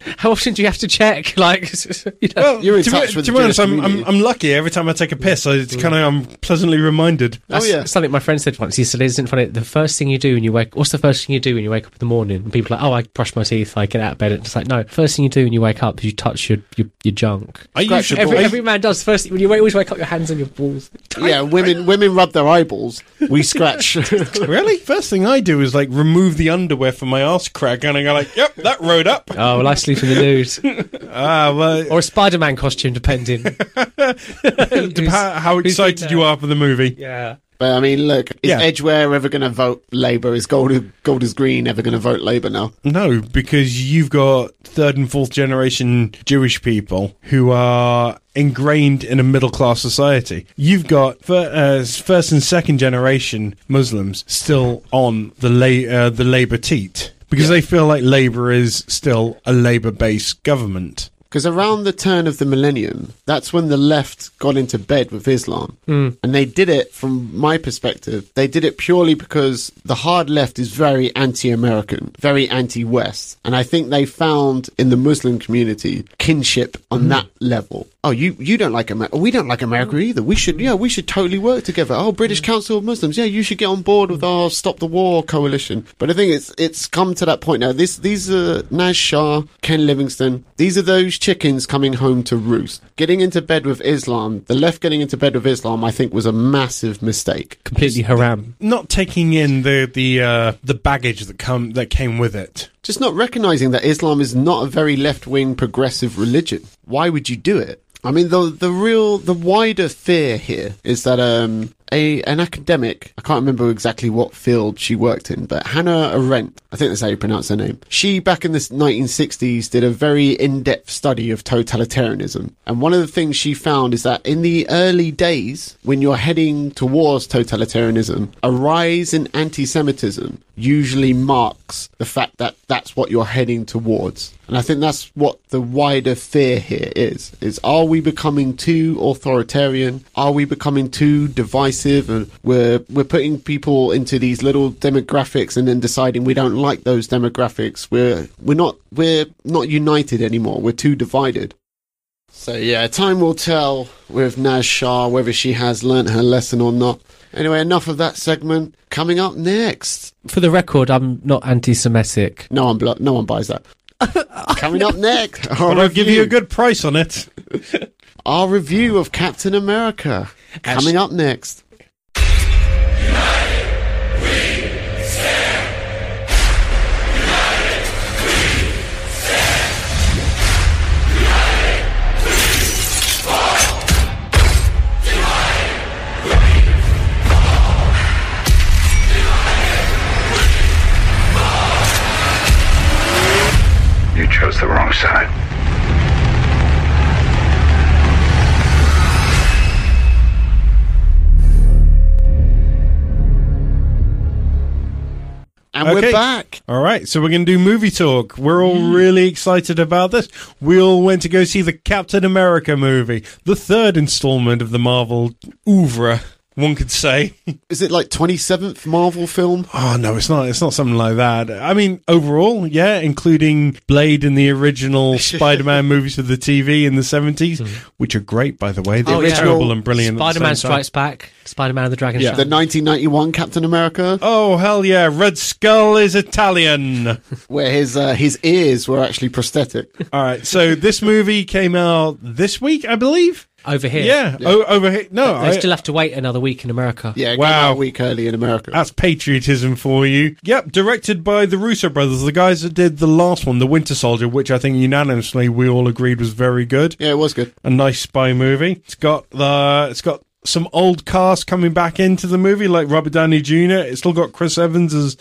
How often do you have to check? Like, you know, Well, You're in to, touch be, with to the be honest, I'm, I'm. I'm lucky. Every time I take a piss, I, it's kind of I'm pleasantly reminded. That's oh, yeah. something my friend said once. He said, "Isn't funny? The first thing you do when you wake, what's the first thing you do when you wake up in the morning?" And people are like, "Oh, I brush my teeth, I get out of bed." It's like, no, first thing you do when you wake up is you touch your your, your junk. I Scratch usually, Every, every man does. First, when you always wake up, your hands on your balls. Yeah, women women rub their eyeballs. We scratch. really first thing I do is like remove the underwear from my arse crack, and I go like, "Yep, that rode up." Oh, well, I sleep in the nude Ah, well, or a Spider-Man costume, depending. dep- how, how excited you are for the movie? yeah. But I mean, look, is Yeah. Edgware ever going to vote Labour? Is Gold, Golders Green ever going to vote Labour now? No, because you've got third and fourth generation Jewish people who are ingrained in a middle class society. You've got fir- uh, first and second generation Muslims still on the la- uh, the Labour teat because they feel like Labour is still a Labour based government. Because around the turn of the millennium, that's when the left got into bed with Islam. Mm. And they did it, from my perspective, they did it purely because the hard left is very anti American, very anti West. And I think they found in the Muslim community kinship on that level. Oh, you, you don't like America. We don't like America either. We should, yeah, we should totally work together. Oh, British Council of Muslims. Yeah, you should get on board with our Stop the War coalition. But I think it's, it's come to that point now. This, these are Naz Shah, Ken Livingstone. These are those chickens coming home to roost. Getting into bed with Islam, the left getting into bed with Islam, I think was a massive mistake. Completely haram. Not taking in the the uh, the baggage that come that came with it. Just not recognizing that Islam is not a very left wing progressive religion. Why would you do it? I mean, the the real, the wider fear here is that um, a an academic, I can't remember exactly what field she worked in, but Hannah Arendt, I think that's how you pronounce her name. She, back in the 1960s, did a very in-depth study of totalitarianism, and one of the things she found is that in the early days, when you're heading towards totalitarianism, a rise in anti-Semitism usually marks the fact that that's what you're heading towards. And I think that's what the wider fear here is. Is are we becoming too authoritarian? Are we becoming too divisive and we're we're putting people into these little demographics and then deciding we don't like those demographics. We're we're not we're not united anymore. We're too divided. So yeah, time will tell with Naz Shah whether she has learnt her lesson or not. Anyway, enough of that segment. Coming up next. For the record, I'm not anti-Semitic. No one, blo- no one buys that. Coming up next, our But I'll give you a good price on it. our review of Captain America. Coming up next. you chose the wrong side. And okay. we're back. All right, so we're going to do movie talk. We're all mm. really excited about this. We all went to go see the Captain America movie, the third installment of the Marvel oeuvre one could say. Is it like 27th Marvel film? Oh no, it's not. It's not something like that. I mean, overall, yeah, including Blade and the original Spider-Man movies for the TV in the seventies, which are great, by the way. They're Oh, yeah. terrible and brilliant. Spider-Man same time. Strikes Back, Spider-Man and the Dragon Yeah. Shot. The 1991 Captain America, Oh hell yeah! Red Skull is Italian. where his uh, his ears were actually prosthetic. All right, so this movie came out this week, I believe. Over here. Yeah, O- over here. No, They I- still have to wait another week in America. Yeah, Wow. a week early in America. That's patriotism for you. Yep, directed by the Russo brothers, the guys that did the last one, The Winter Soldier, which I think unanimously we all agreed was very good. yeah, it was good. A nice spy movie. It's got the it's got some old cast coming back into the movie, like Robert Downey Jr. It's still got Chris Evans as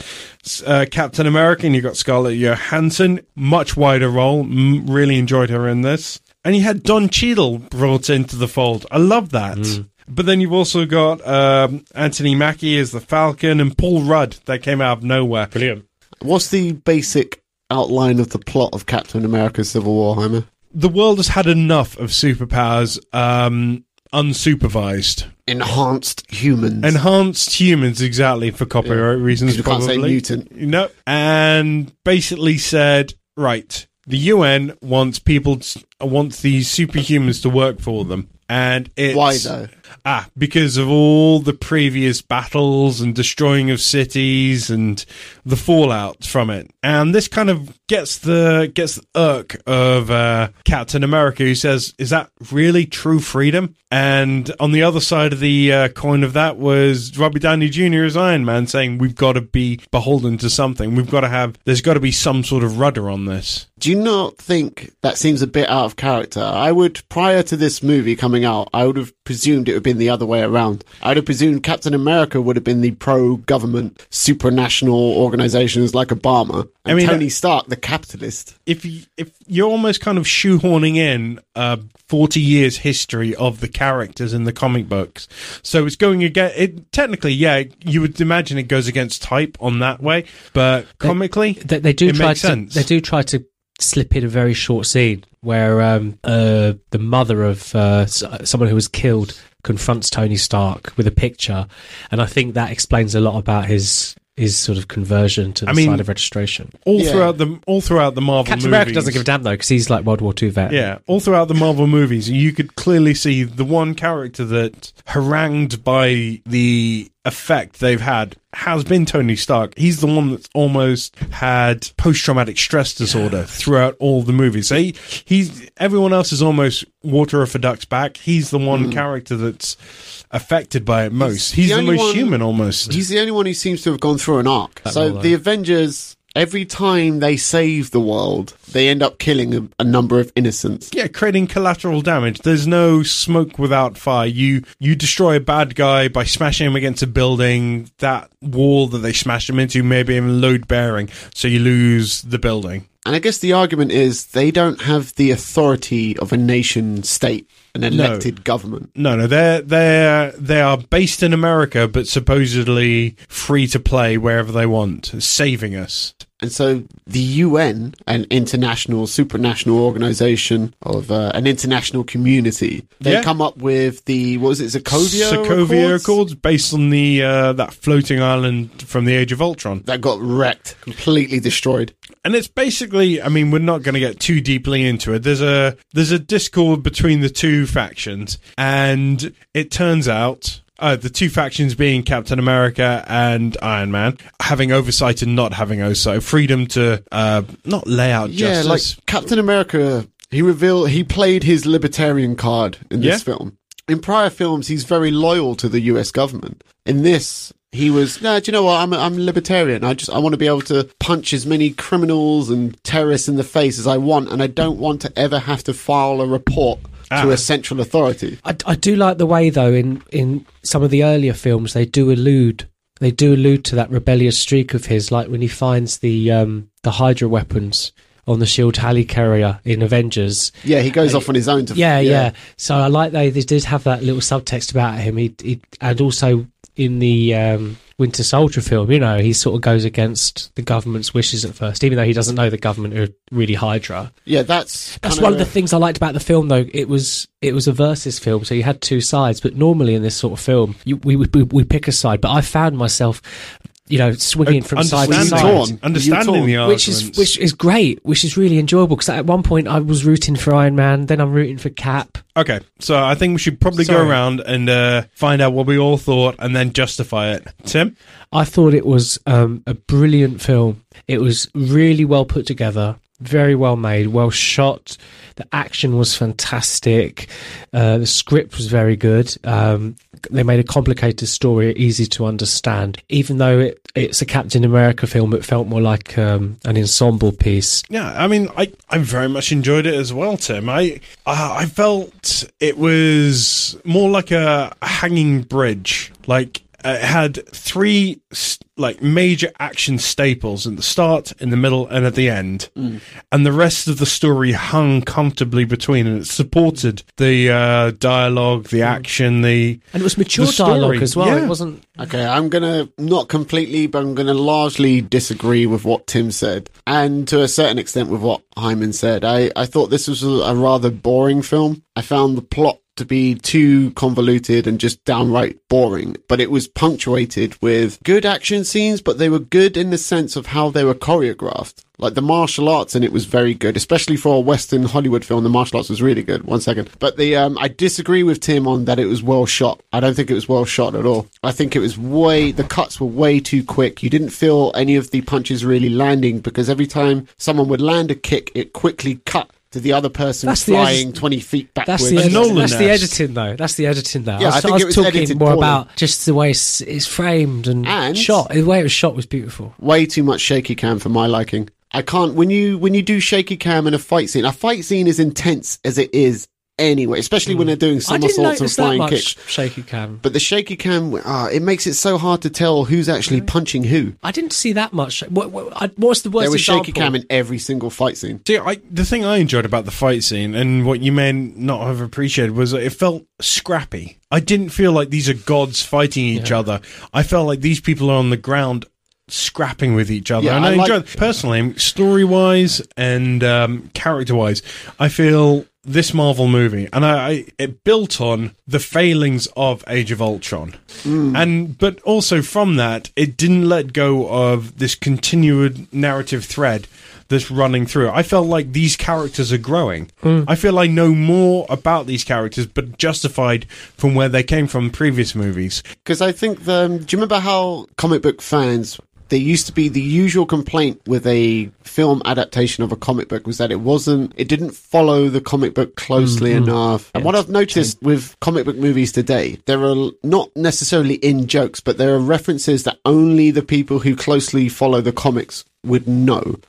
uh, Captain America, and you got Scarlett Johansson, much wider role. M- really enjoyed her in this, and you had Don Cheadle brought into the fold. I love that. But then you've also got um, Anthony Mackie as the Falcon and Paul Rudd that came out of nowhere. Brilliant. What's the basic outline of the plot of Captain America: Civil War, Homer? The world has had enough of superpowers um, unsupervised. Enhanced humans. Enhanced humans, exactly, for copyright reasons, You can't say probably. mutant. No. And basically said, right, the UN wants people, t- wants these superhumans to work for them. And it's. Why though? Ah, because of all the previous battles and destroying of cities and the fallout from it. And this kind of gets the gets the irk of uh, Captain America, who says, "Is that really true freedom?" And on the other side of the uh, coin of that was Robbie Downey Jr. as Iron Man, saying, "We've got to be beholden to something. We've got to have. There's got to be some sort of rudder on this." Do you not think that seems a bit out of character? I would, prior to this movie coming out, I would have presumed it would have been the other way around. I would have presumed Captain America would have been the pro-government supranational organizations like Obama, and I mean, Tony uh, Stark, the capitalist. if you, if you're almost kind of shoehorning in a 40 years history of the characters in the comic books, so it's going against it. Technically, yeah, you would imagine it goes against type on that way, but comically, They, they do it try makes to. sense. They do try to slip in a very short scene where um, uh, the mother of uh, someone who was killed confronts Tony Stark with a picture, and I think that explains a lot about his his sort of conversion to the I mean, side of registration. all Yeah. throughout the all throughout the Marvel Captain movies, America doesn't give a damn though because he's like World War II vet. Yeah, all throughout the Marvel movies, you could clearly see the one character that harangued by the effect they've had has been Tony Stark. He's the one that's almost had post-traumatic stress disorder throughout all the movies. So he, he's everyone else is almost water off a duck's back. He's the one hmm. character that's affected by it most. He's, the the, most one- human, almost. He's the only one who seems to have gone through an arc. so role, the Avengers, every time they save the world, they end up killing a, a number of innocents. Yeah, creating collateral damage. There's no smoke without fire. You you destroy a bad guy by smashing him against a building. That wall that they smashed him into may be even load bearing, so you lose the building. And I guess the argument is they don't have the authority of a nation state, an elected government. No, no, they're they're they are based in America, but supposedly free to play wherever they want, saving us. And so the UN, an international, supranational organization of uh, an international community, they Yeah. come up with the, what was it, Sokovia Sokovia Accords? Accords, based on the uh, that floating island from the Age of Ultron. That got wrecked, completely destroyed. and it's basically i mean we're not going to get too deeply into it there's a there's a discord between the two factions and it turns out uh, the two factions being Captain America and Iron Man having oversight and not having oversight, freedom to uh, not lay out Yeah, justice. like Captain America, he revealed, he played his libertarian card in this Yeah. film. In prior films, he's very loyal to the US government. In this, he was, no, do you know what? I'm, I'm libertarian. I just, I want to be able to punch as many criminals and terrorists in the face as I want, and I don't want to ever have to file a report to Ah. a central authority. I, I do like the way though in in some of the earlier films they do allude they do allude to that rebellious streak of his, like when he finds the um, the Hydra weapons on the Shield helicarrier in Avengers. Yeah, he goes off on his own to. Yeah, yeah. So I like they they did have that little subtext about him. He, he and also in the um, Winter Soldier film, you know, he sort of goes against the government's wishes at first, even though he doesn't know the government are really Hydra. Yeah, that's That's one of the things I liked about the film, though. It was it was a versus film, so you had two sides. But normally in this sort of film, you, we, we we pick a side. But I found myself, you know, swinging from side to side. understanding the torn. Which is which is great, which is really enjoyable. Because at one point I was rooting for Iron Man, then I'm rooting for Cap. Okay, so I think we should probably go around and uh, find out what we all thought and then justify it. Tim? I thought it was um, a brilliant film. It was really well put together, very well made, well shot. The action was fantastic. Uh, the script was very good. Um, they made a complicated story easy to understand. Even though it, it's a Captain America film, it felt more like um, an ensemble piece. Yeah, I mean, I, I very much enjoyed it as well, Tim. I I felt it was more like a hanging bridge. Like uh, it had three like major action staples at the start, in the middle, and at the end, and the rest of the story hung comfortably between, and it supported the uh, dialogue, the action, the And it was mature dialogue as well. yeah. It wasn't. Okay, I'm gonna not completely, but I'm gonna largely disagree with what Tim said, and to a certain extent with what Hyman said. I, I thought this was a, a rather boring film. I found the plot to be too convoluted and just downright boring, but it was punctuated with good action scenes, but they were good in the sense of how they were choreographed. Like the martial arts in it was very good, especially for a Western Hollywood film. The martial arts was really good. One second, but the um, I disagree with Tim on that it was well shot. I don't think it was well shot at all. I think it was way the cuts were way too quick. You didn't feel any of the punches really landing because every time someone would land a kick, it quickly cut to the other person That's flying edit- twenty feet backwards. That's the, A Nolan that's the editing, though. That's the editing, though. Yeah, I was, I think I was it was talking more poorly. about just the way it's, it's framed and, And- shot. The way it was shot was beautiful. way too much shaky cam for my liking. I can't when you when you do shaky cam in a fight scene. A fight scene is intense as it is anyway, especially when they're doing I didn't somersaults and flying kicks. shaky cam. But the shaky cam, ah, it makes it so hard to tell who's actually punching who. I didn't see that much. What, what, what's the worst There was example? shaky cam in every single fight scene. See, I, the thing I enjoyed about the fight scene and what you may not have appreciated was that it felt scrappy. I didn't feel like these are gods fighting each other. I felt like these people are on the ground scrapping with each other. Yeah, and I, I like- enjoyed personally, story wise and um, character wise, I feel this Marvel movie and I, I it built on the failings of Age of Ultron. Mm. And but also from that, it didn't let go of this continued narrative thread that's running through. I felt like these characters are growing. Mm. I feel I know more about these characters, but justified from where they came from in previous movies. Because I think the. Do you remember how comic book fans. There used to be the usual complaint with a film adaptation of a comic book was that it wasn't, it didn't follow the comic book closely mm-hmm. enough. And what I've noticed with comic book movies today, there are not necessarily in jokes, but there are references that only the people who closely follow the comics would know.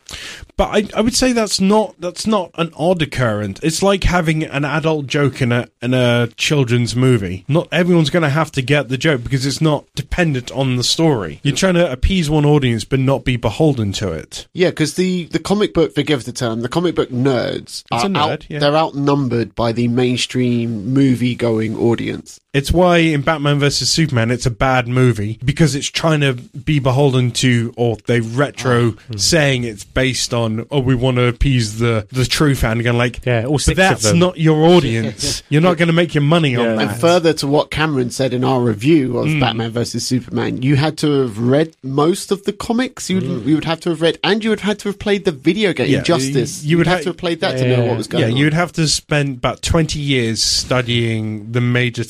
But I, I would say that's not that's not an odd occurrence. It's like having an adult joke in a in a children's movie. Not everyone's going to have to get the joke because it's not dependent on the story. You're trying to appease one audience but not be beholden to it. Yeah, because the, the comic book, forgive the term, the comic book nerds It's are nerd, out, yeah. they're outnumbered by the mainstream movie going audience. It's why in Batman vs Superman it's a bad movie because it's trying to be beholden to or they retro ah, hmm. saying it's based on oh we want to appease the the true fan going like Yeah, all but six of that's them. not your audience. You're not going to make your money on that. And further to what Cameron said in our review of mm. Batman vs Superman, you had to have read most of the comics. You would, mm. you would have to have read, and you would have had to have played the video game Yeah, Injustice. you You would would have ha- to have played that to know what was going on. yeah, you'd have to spend about 20 years studying the major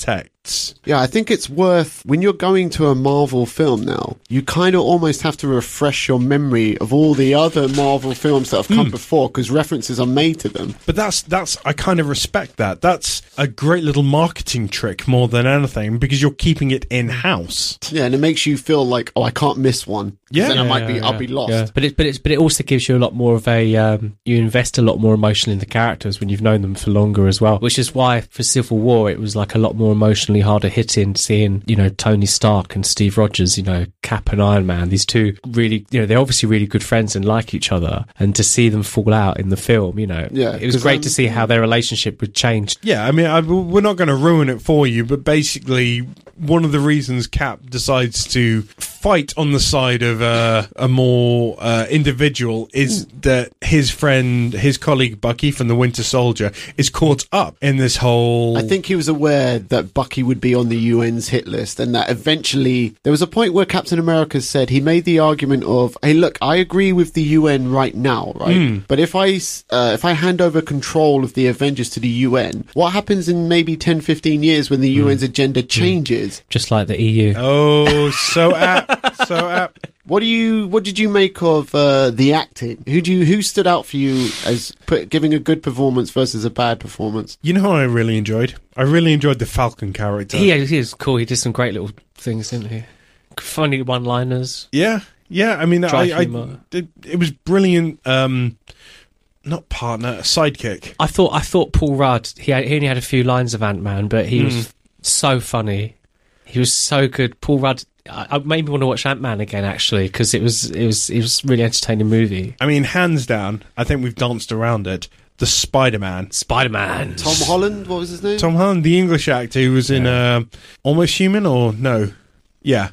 texts. Yeah, I think it's worth when you're going to a Marvel film now. You kind of almost have to refresh your memory of all the other Marvel films that have come before because references are made to them. But that's that's I kind of respect that. That's a great little marketing trick more than anything because you're keeping it in house. Yeah, and it makes you feel like, oh, I can't miss one. Yeah. then I might be, Yeah, I'll be lost. yeah. But it, but it's, but it also gives you a lot more of a. Um, you invest a lot more emotion in the characters when you've known them for longer as well. Which is why for Civil War it was like a lot more emotional emotionally harder hitting seeing, you know, Tony Stark and Steve Rogers, you know, Cap and Iron Man, these two really, you know, they're obviously really good friends and like each other. And to see them fall out in the film, you know, Yeah, it was great um, to see how their relationship would change. Yeah, I mean, I, we're not going to ruin it for you, but basically, one of the reasons Cap decides to fight on the side of uh, a more uh, individual is that his friend, his colleague Bucky from the Winter Soldier, is caught up in this whole. I think he was aware that Bucky would be on the UN's hit list, and that eventually there was a point where Captain America said he made the argument of, "Hey, look, I agree with the UN right now, right? Hmm. But if I uh, if I hand over control of the Avengers to the UN, what happens in maybe 10, 15 years when the hmm. UN's agenda hmm. changes? Just like the EU. Oh, so apt, so apt. What do you what did you make of uh, the acting? Who do you who stood out for you as put, giving a good performance versus a bad performance? You know what I really enjoyed? I really enjoyed the Falcon character. He, he was cool. He did some great little things, didn't he? Funny one-liners. Yeah, yeah. I mean, Dry I, I it, it was brilliant. Um, not partner, sidekick. I thought I thought Paul Rudd. He, had, he only had a few lines of Ant Man, but he was so funny. He was so good. Paul Rudd. I, I made me want to watch Ant Man again, actually, because it was it was it was a really entertaining movie. I mean, hands down. I think we've danced around it. The Spider Man. Spider Man. Tom Holland, what was his name? Tom Holland, the English actor who was in uh, Almost Human, or no? Yeah,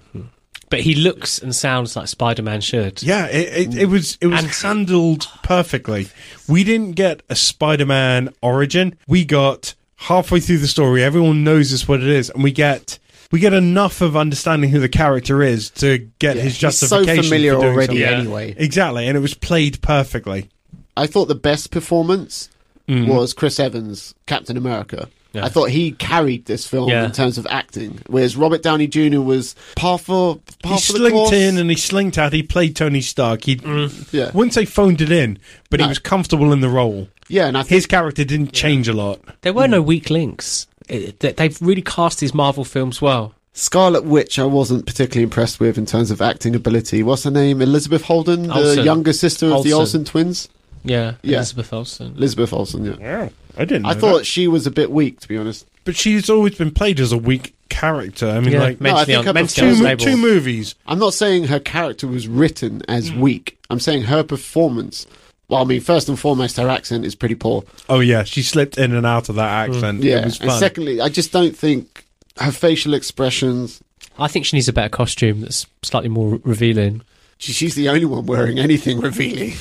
But he looks and sounds like Spider Man should. yeah. It, it, it was it was And- handled perfectly. We didn't get a Spider Man origin. We got halfway through the story. Everyone knows this what it is, and we get. We get enough of understanding who the character is to get Yeah, his he's so justification. familiar for doing already something. anyway. Exactly, and it was played perfectly. I thought the best performance mm. was Chris Evans, Captain America. Yeah. I thought he carried this film Yeah. in terms of acting, whereas Robert Downey Jr. was par for He for the slinked course. in and he slinked out. He played Tony Stark. He mm. yeah, wouldn't say phoned it in, but he was comfortable in the role. yeah, and I think His character didn't change a lot. There were no mm. weak links. It, they- they've really cast these Marvel films well. Scarlet Witch I wasn't particularly impressed with in terms of acting ability. What's her name? Elizabeth Holden, the younger sister of the Olsen. Olsen twins. Yeah, Yeah. Elizabeth Olsen. Elizabeth Olsen, yeah. Yeah, I didn't. I thought she was a bit weak, to be honest. but she's always been played as a weak character. I mean, Yeah, like No, I mentally, think her un- mentally two, mo- two movies. I'm not saying her character was written as Hmm. weak. I'm saying her performance. Well, I mean, first and foremost, her accent is pretty poor. Oh yeah, she slipped in and out of that mm. accent. Yeah, it was and secondly, I just don't think her facial expressions. I think she needs a better costume that's slightly more re- revealing. She, she's the only one wearing anything revealing.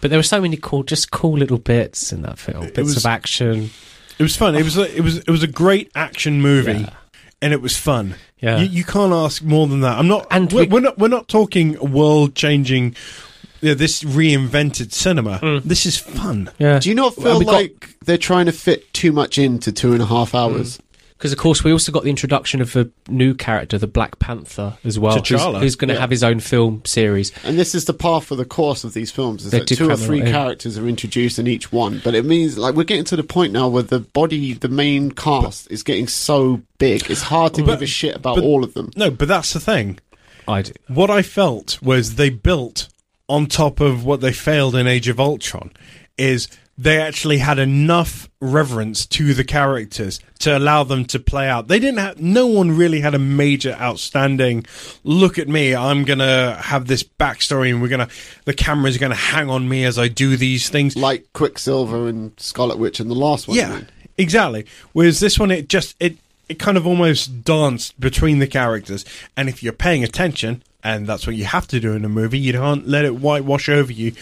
But there were so many cool, just cool little bits in that film. Bits was- of action. it was fun. It was a, it was it was a great action movie, Yeah. and it was fun. Yeah. you, you can't ask more than that. I'm not. And we're, we- we're not. We're not talking world changing. You know, this reinvented cinema. Mm. This is fun. Yeah. Do you not Well, feel got- like they're trying to fit too much into two and a half mm. hours? Because of course we also got the introduction of a new character, the Black Panther, as well, who's, T'Challa. who's going to Yeah. have his own film series. And this is the path for the course of these films. Is that two or cram it three in. characters are introduced in each one, but it means like we're getting to the point now where the body, the main cast, is getting so big. It's hard to But- give a shit about but- all of them. No, but that's the thing. I do. What I felt was they built on top of what they failed in Age of Ultron is they actually had enough reverence to the characters to allow them to play out. They didn't have no one really had a major outstanding look at me, I'm going to have this backstory and we're going to the camera's going to hang on me as I do these things. Like Quicksilver and Scarlet Witch and the last one. Yeah, exactly. Whereas this one, it just it it kind of almost danced between the characters, and if you're paying attention, and that's what you have to do in a movie, you can't let it whitewash over you.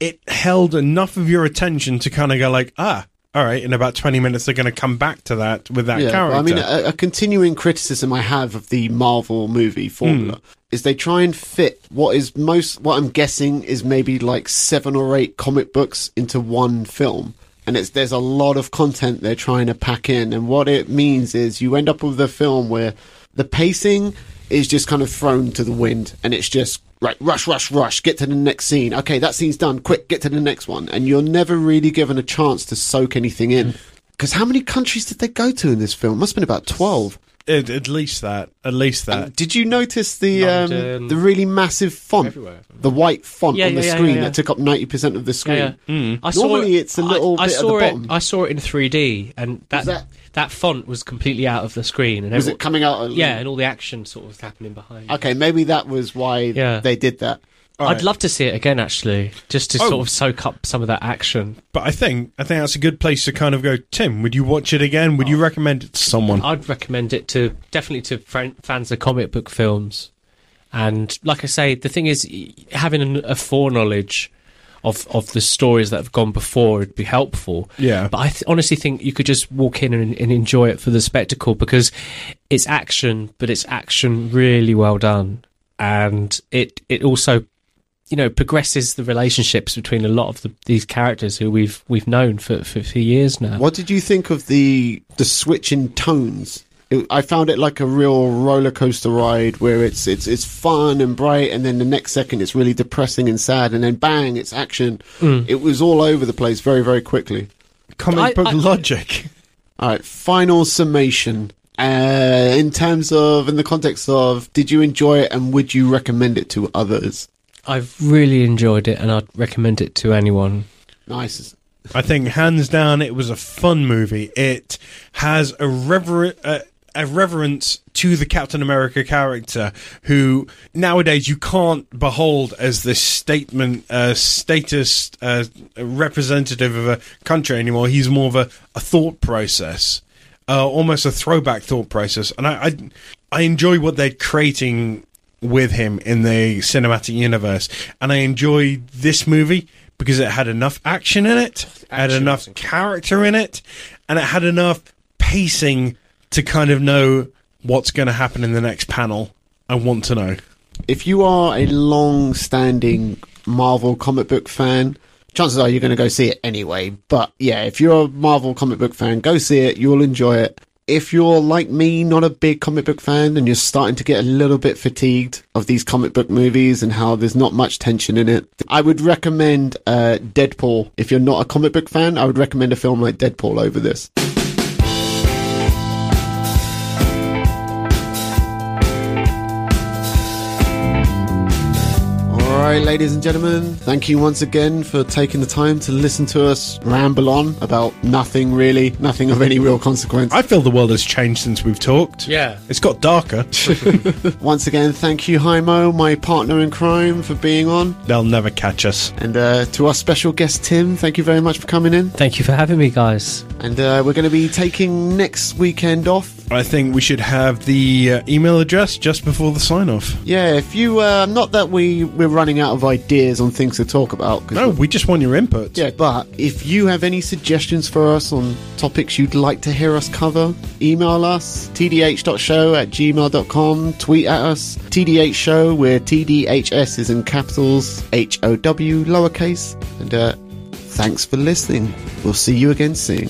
It held enough of your attention to kind of go like, ah, all right. In about twenty minutes, they're going to come back to that with that Yeah, character. I mean, a, a continuing criticism I have of the Marvel movie formula Hmm. is they try and fit what is most, what I'm guessing is maybe like seven or eight comic books into one film. And it's, there's a lot of content they're trying to pack in. And what it means is you end up with a film where the pacing is just kind of thrown to the wind. And it's just right rush rush rush get to the next scene. Okay that scene's done. Quick get to the next one. And you're never really given a chance to soak anything in. Mm. Because how many countries did they go to in this film? Must have been about 12 At, at least that. At least that. And did you notice the um, London. the really massive font, Everywhere. the white font Yeah, on the yeah, yeah, screen yeah, yeah. that took up ninety percent of the screen? Yeah, yeah. I Normally it- it's a little I, I bit at saw the it. bottom. I saw it in 3D, and that that- that, font was completely out of the screen. And Was everyone- it coming out? Of, Yeah, and all the action sort of was happening behind. Okay, maybe that was why Yeah. they did that. I'd love to see it again, actually, just to Oh. sort of soak up some of that action. But I think I think that's a good place to kind of go. Tim, would you watch it again? Would you oh. recommend it to someone? I'd recommend it to definitely to fans of comic book films. And like I say, the thing is, having an, a foreknowledge of of the stories that have gone before would be helpful. Yeah. But I th- honestly think you could just walk in and, and enjoy it for the spectacle because it's action, but it's action really well done, and it it also. You know, progresses the relationships between a lot of the, these characters who we've we've known for, for, for years now. What did you think of the the switch in tones? It, I found it like a real roller coaster ride where it's it's it's fun and bright, and then the next second it's really depressing and sad, and then bang, it's action. Mm. It was all over the place very very quickly. Comic I- book I- logic. All right, final summation. Uh, in terms of, in the context of, did you enjoy it and would you recommend it to others? I've really enjoyed it, and I'd recommend it to anyone. Nice. I think hands down, it was a fun movie. It has a rever- uh, a reverence to the Captain America character, who nowadays you can't behold as this statement, uh, status uh, representative of a country anymore. He's more of a, a thought process, uh, almost a throwback thought process, and I, I I enjoy what they're creating with him in the cinematic universe, and I enjoyed this movie because it had enough action in it, had enough character in it, and it had enough pacing to kind of know what's going to happen in the next panel. I want to know. If you are a long standing Marvel comic book fan, chances are you're going to go see it anyway. But yeah, if you're a Marvel comic book fan, go see it. You'll enjoy it. If you're like me, not a big comic book fan, and you're starting to get a little bit fatigued of these comic book movies and how there's not much tension in it, I would recommend uh, Deadpool. If you're not a comic book fan, I would recommend a film like Deadpool over this. Right, ladies and gentlemen, thank you once again for taking the time to listen to us ramble on about nothing really, nothing of any real consequence. I feel the world has changed since we've talked. Yeah. It's got darker. Once again, thank you, Haimo, my partner in crime, for being on. They'll never catch us. And uh, to our special guest, Tim, thank you very much for coming in. Thank you for having me, guys. And uh, we're going to be taking next weekend off. I think we should have the uh, email address just before the sign off. Yeah, if you, uh, not that we, we're running out of ideas on things to talk about. No, we just want your input. Yeah, but if you have any suggestions for us on topics you'd like to hear us cover, email us tdh.show at gmail.com, tweet at us tdh show where tdhs is in capitals, H-O-W lowercase, and uh, thanks for listening. We'll see you again soon.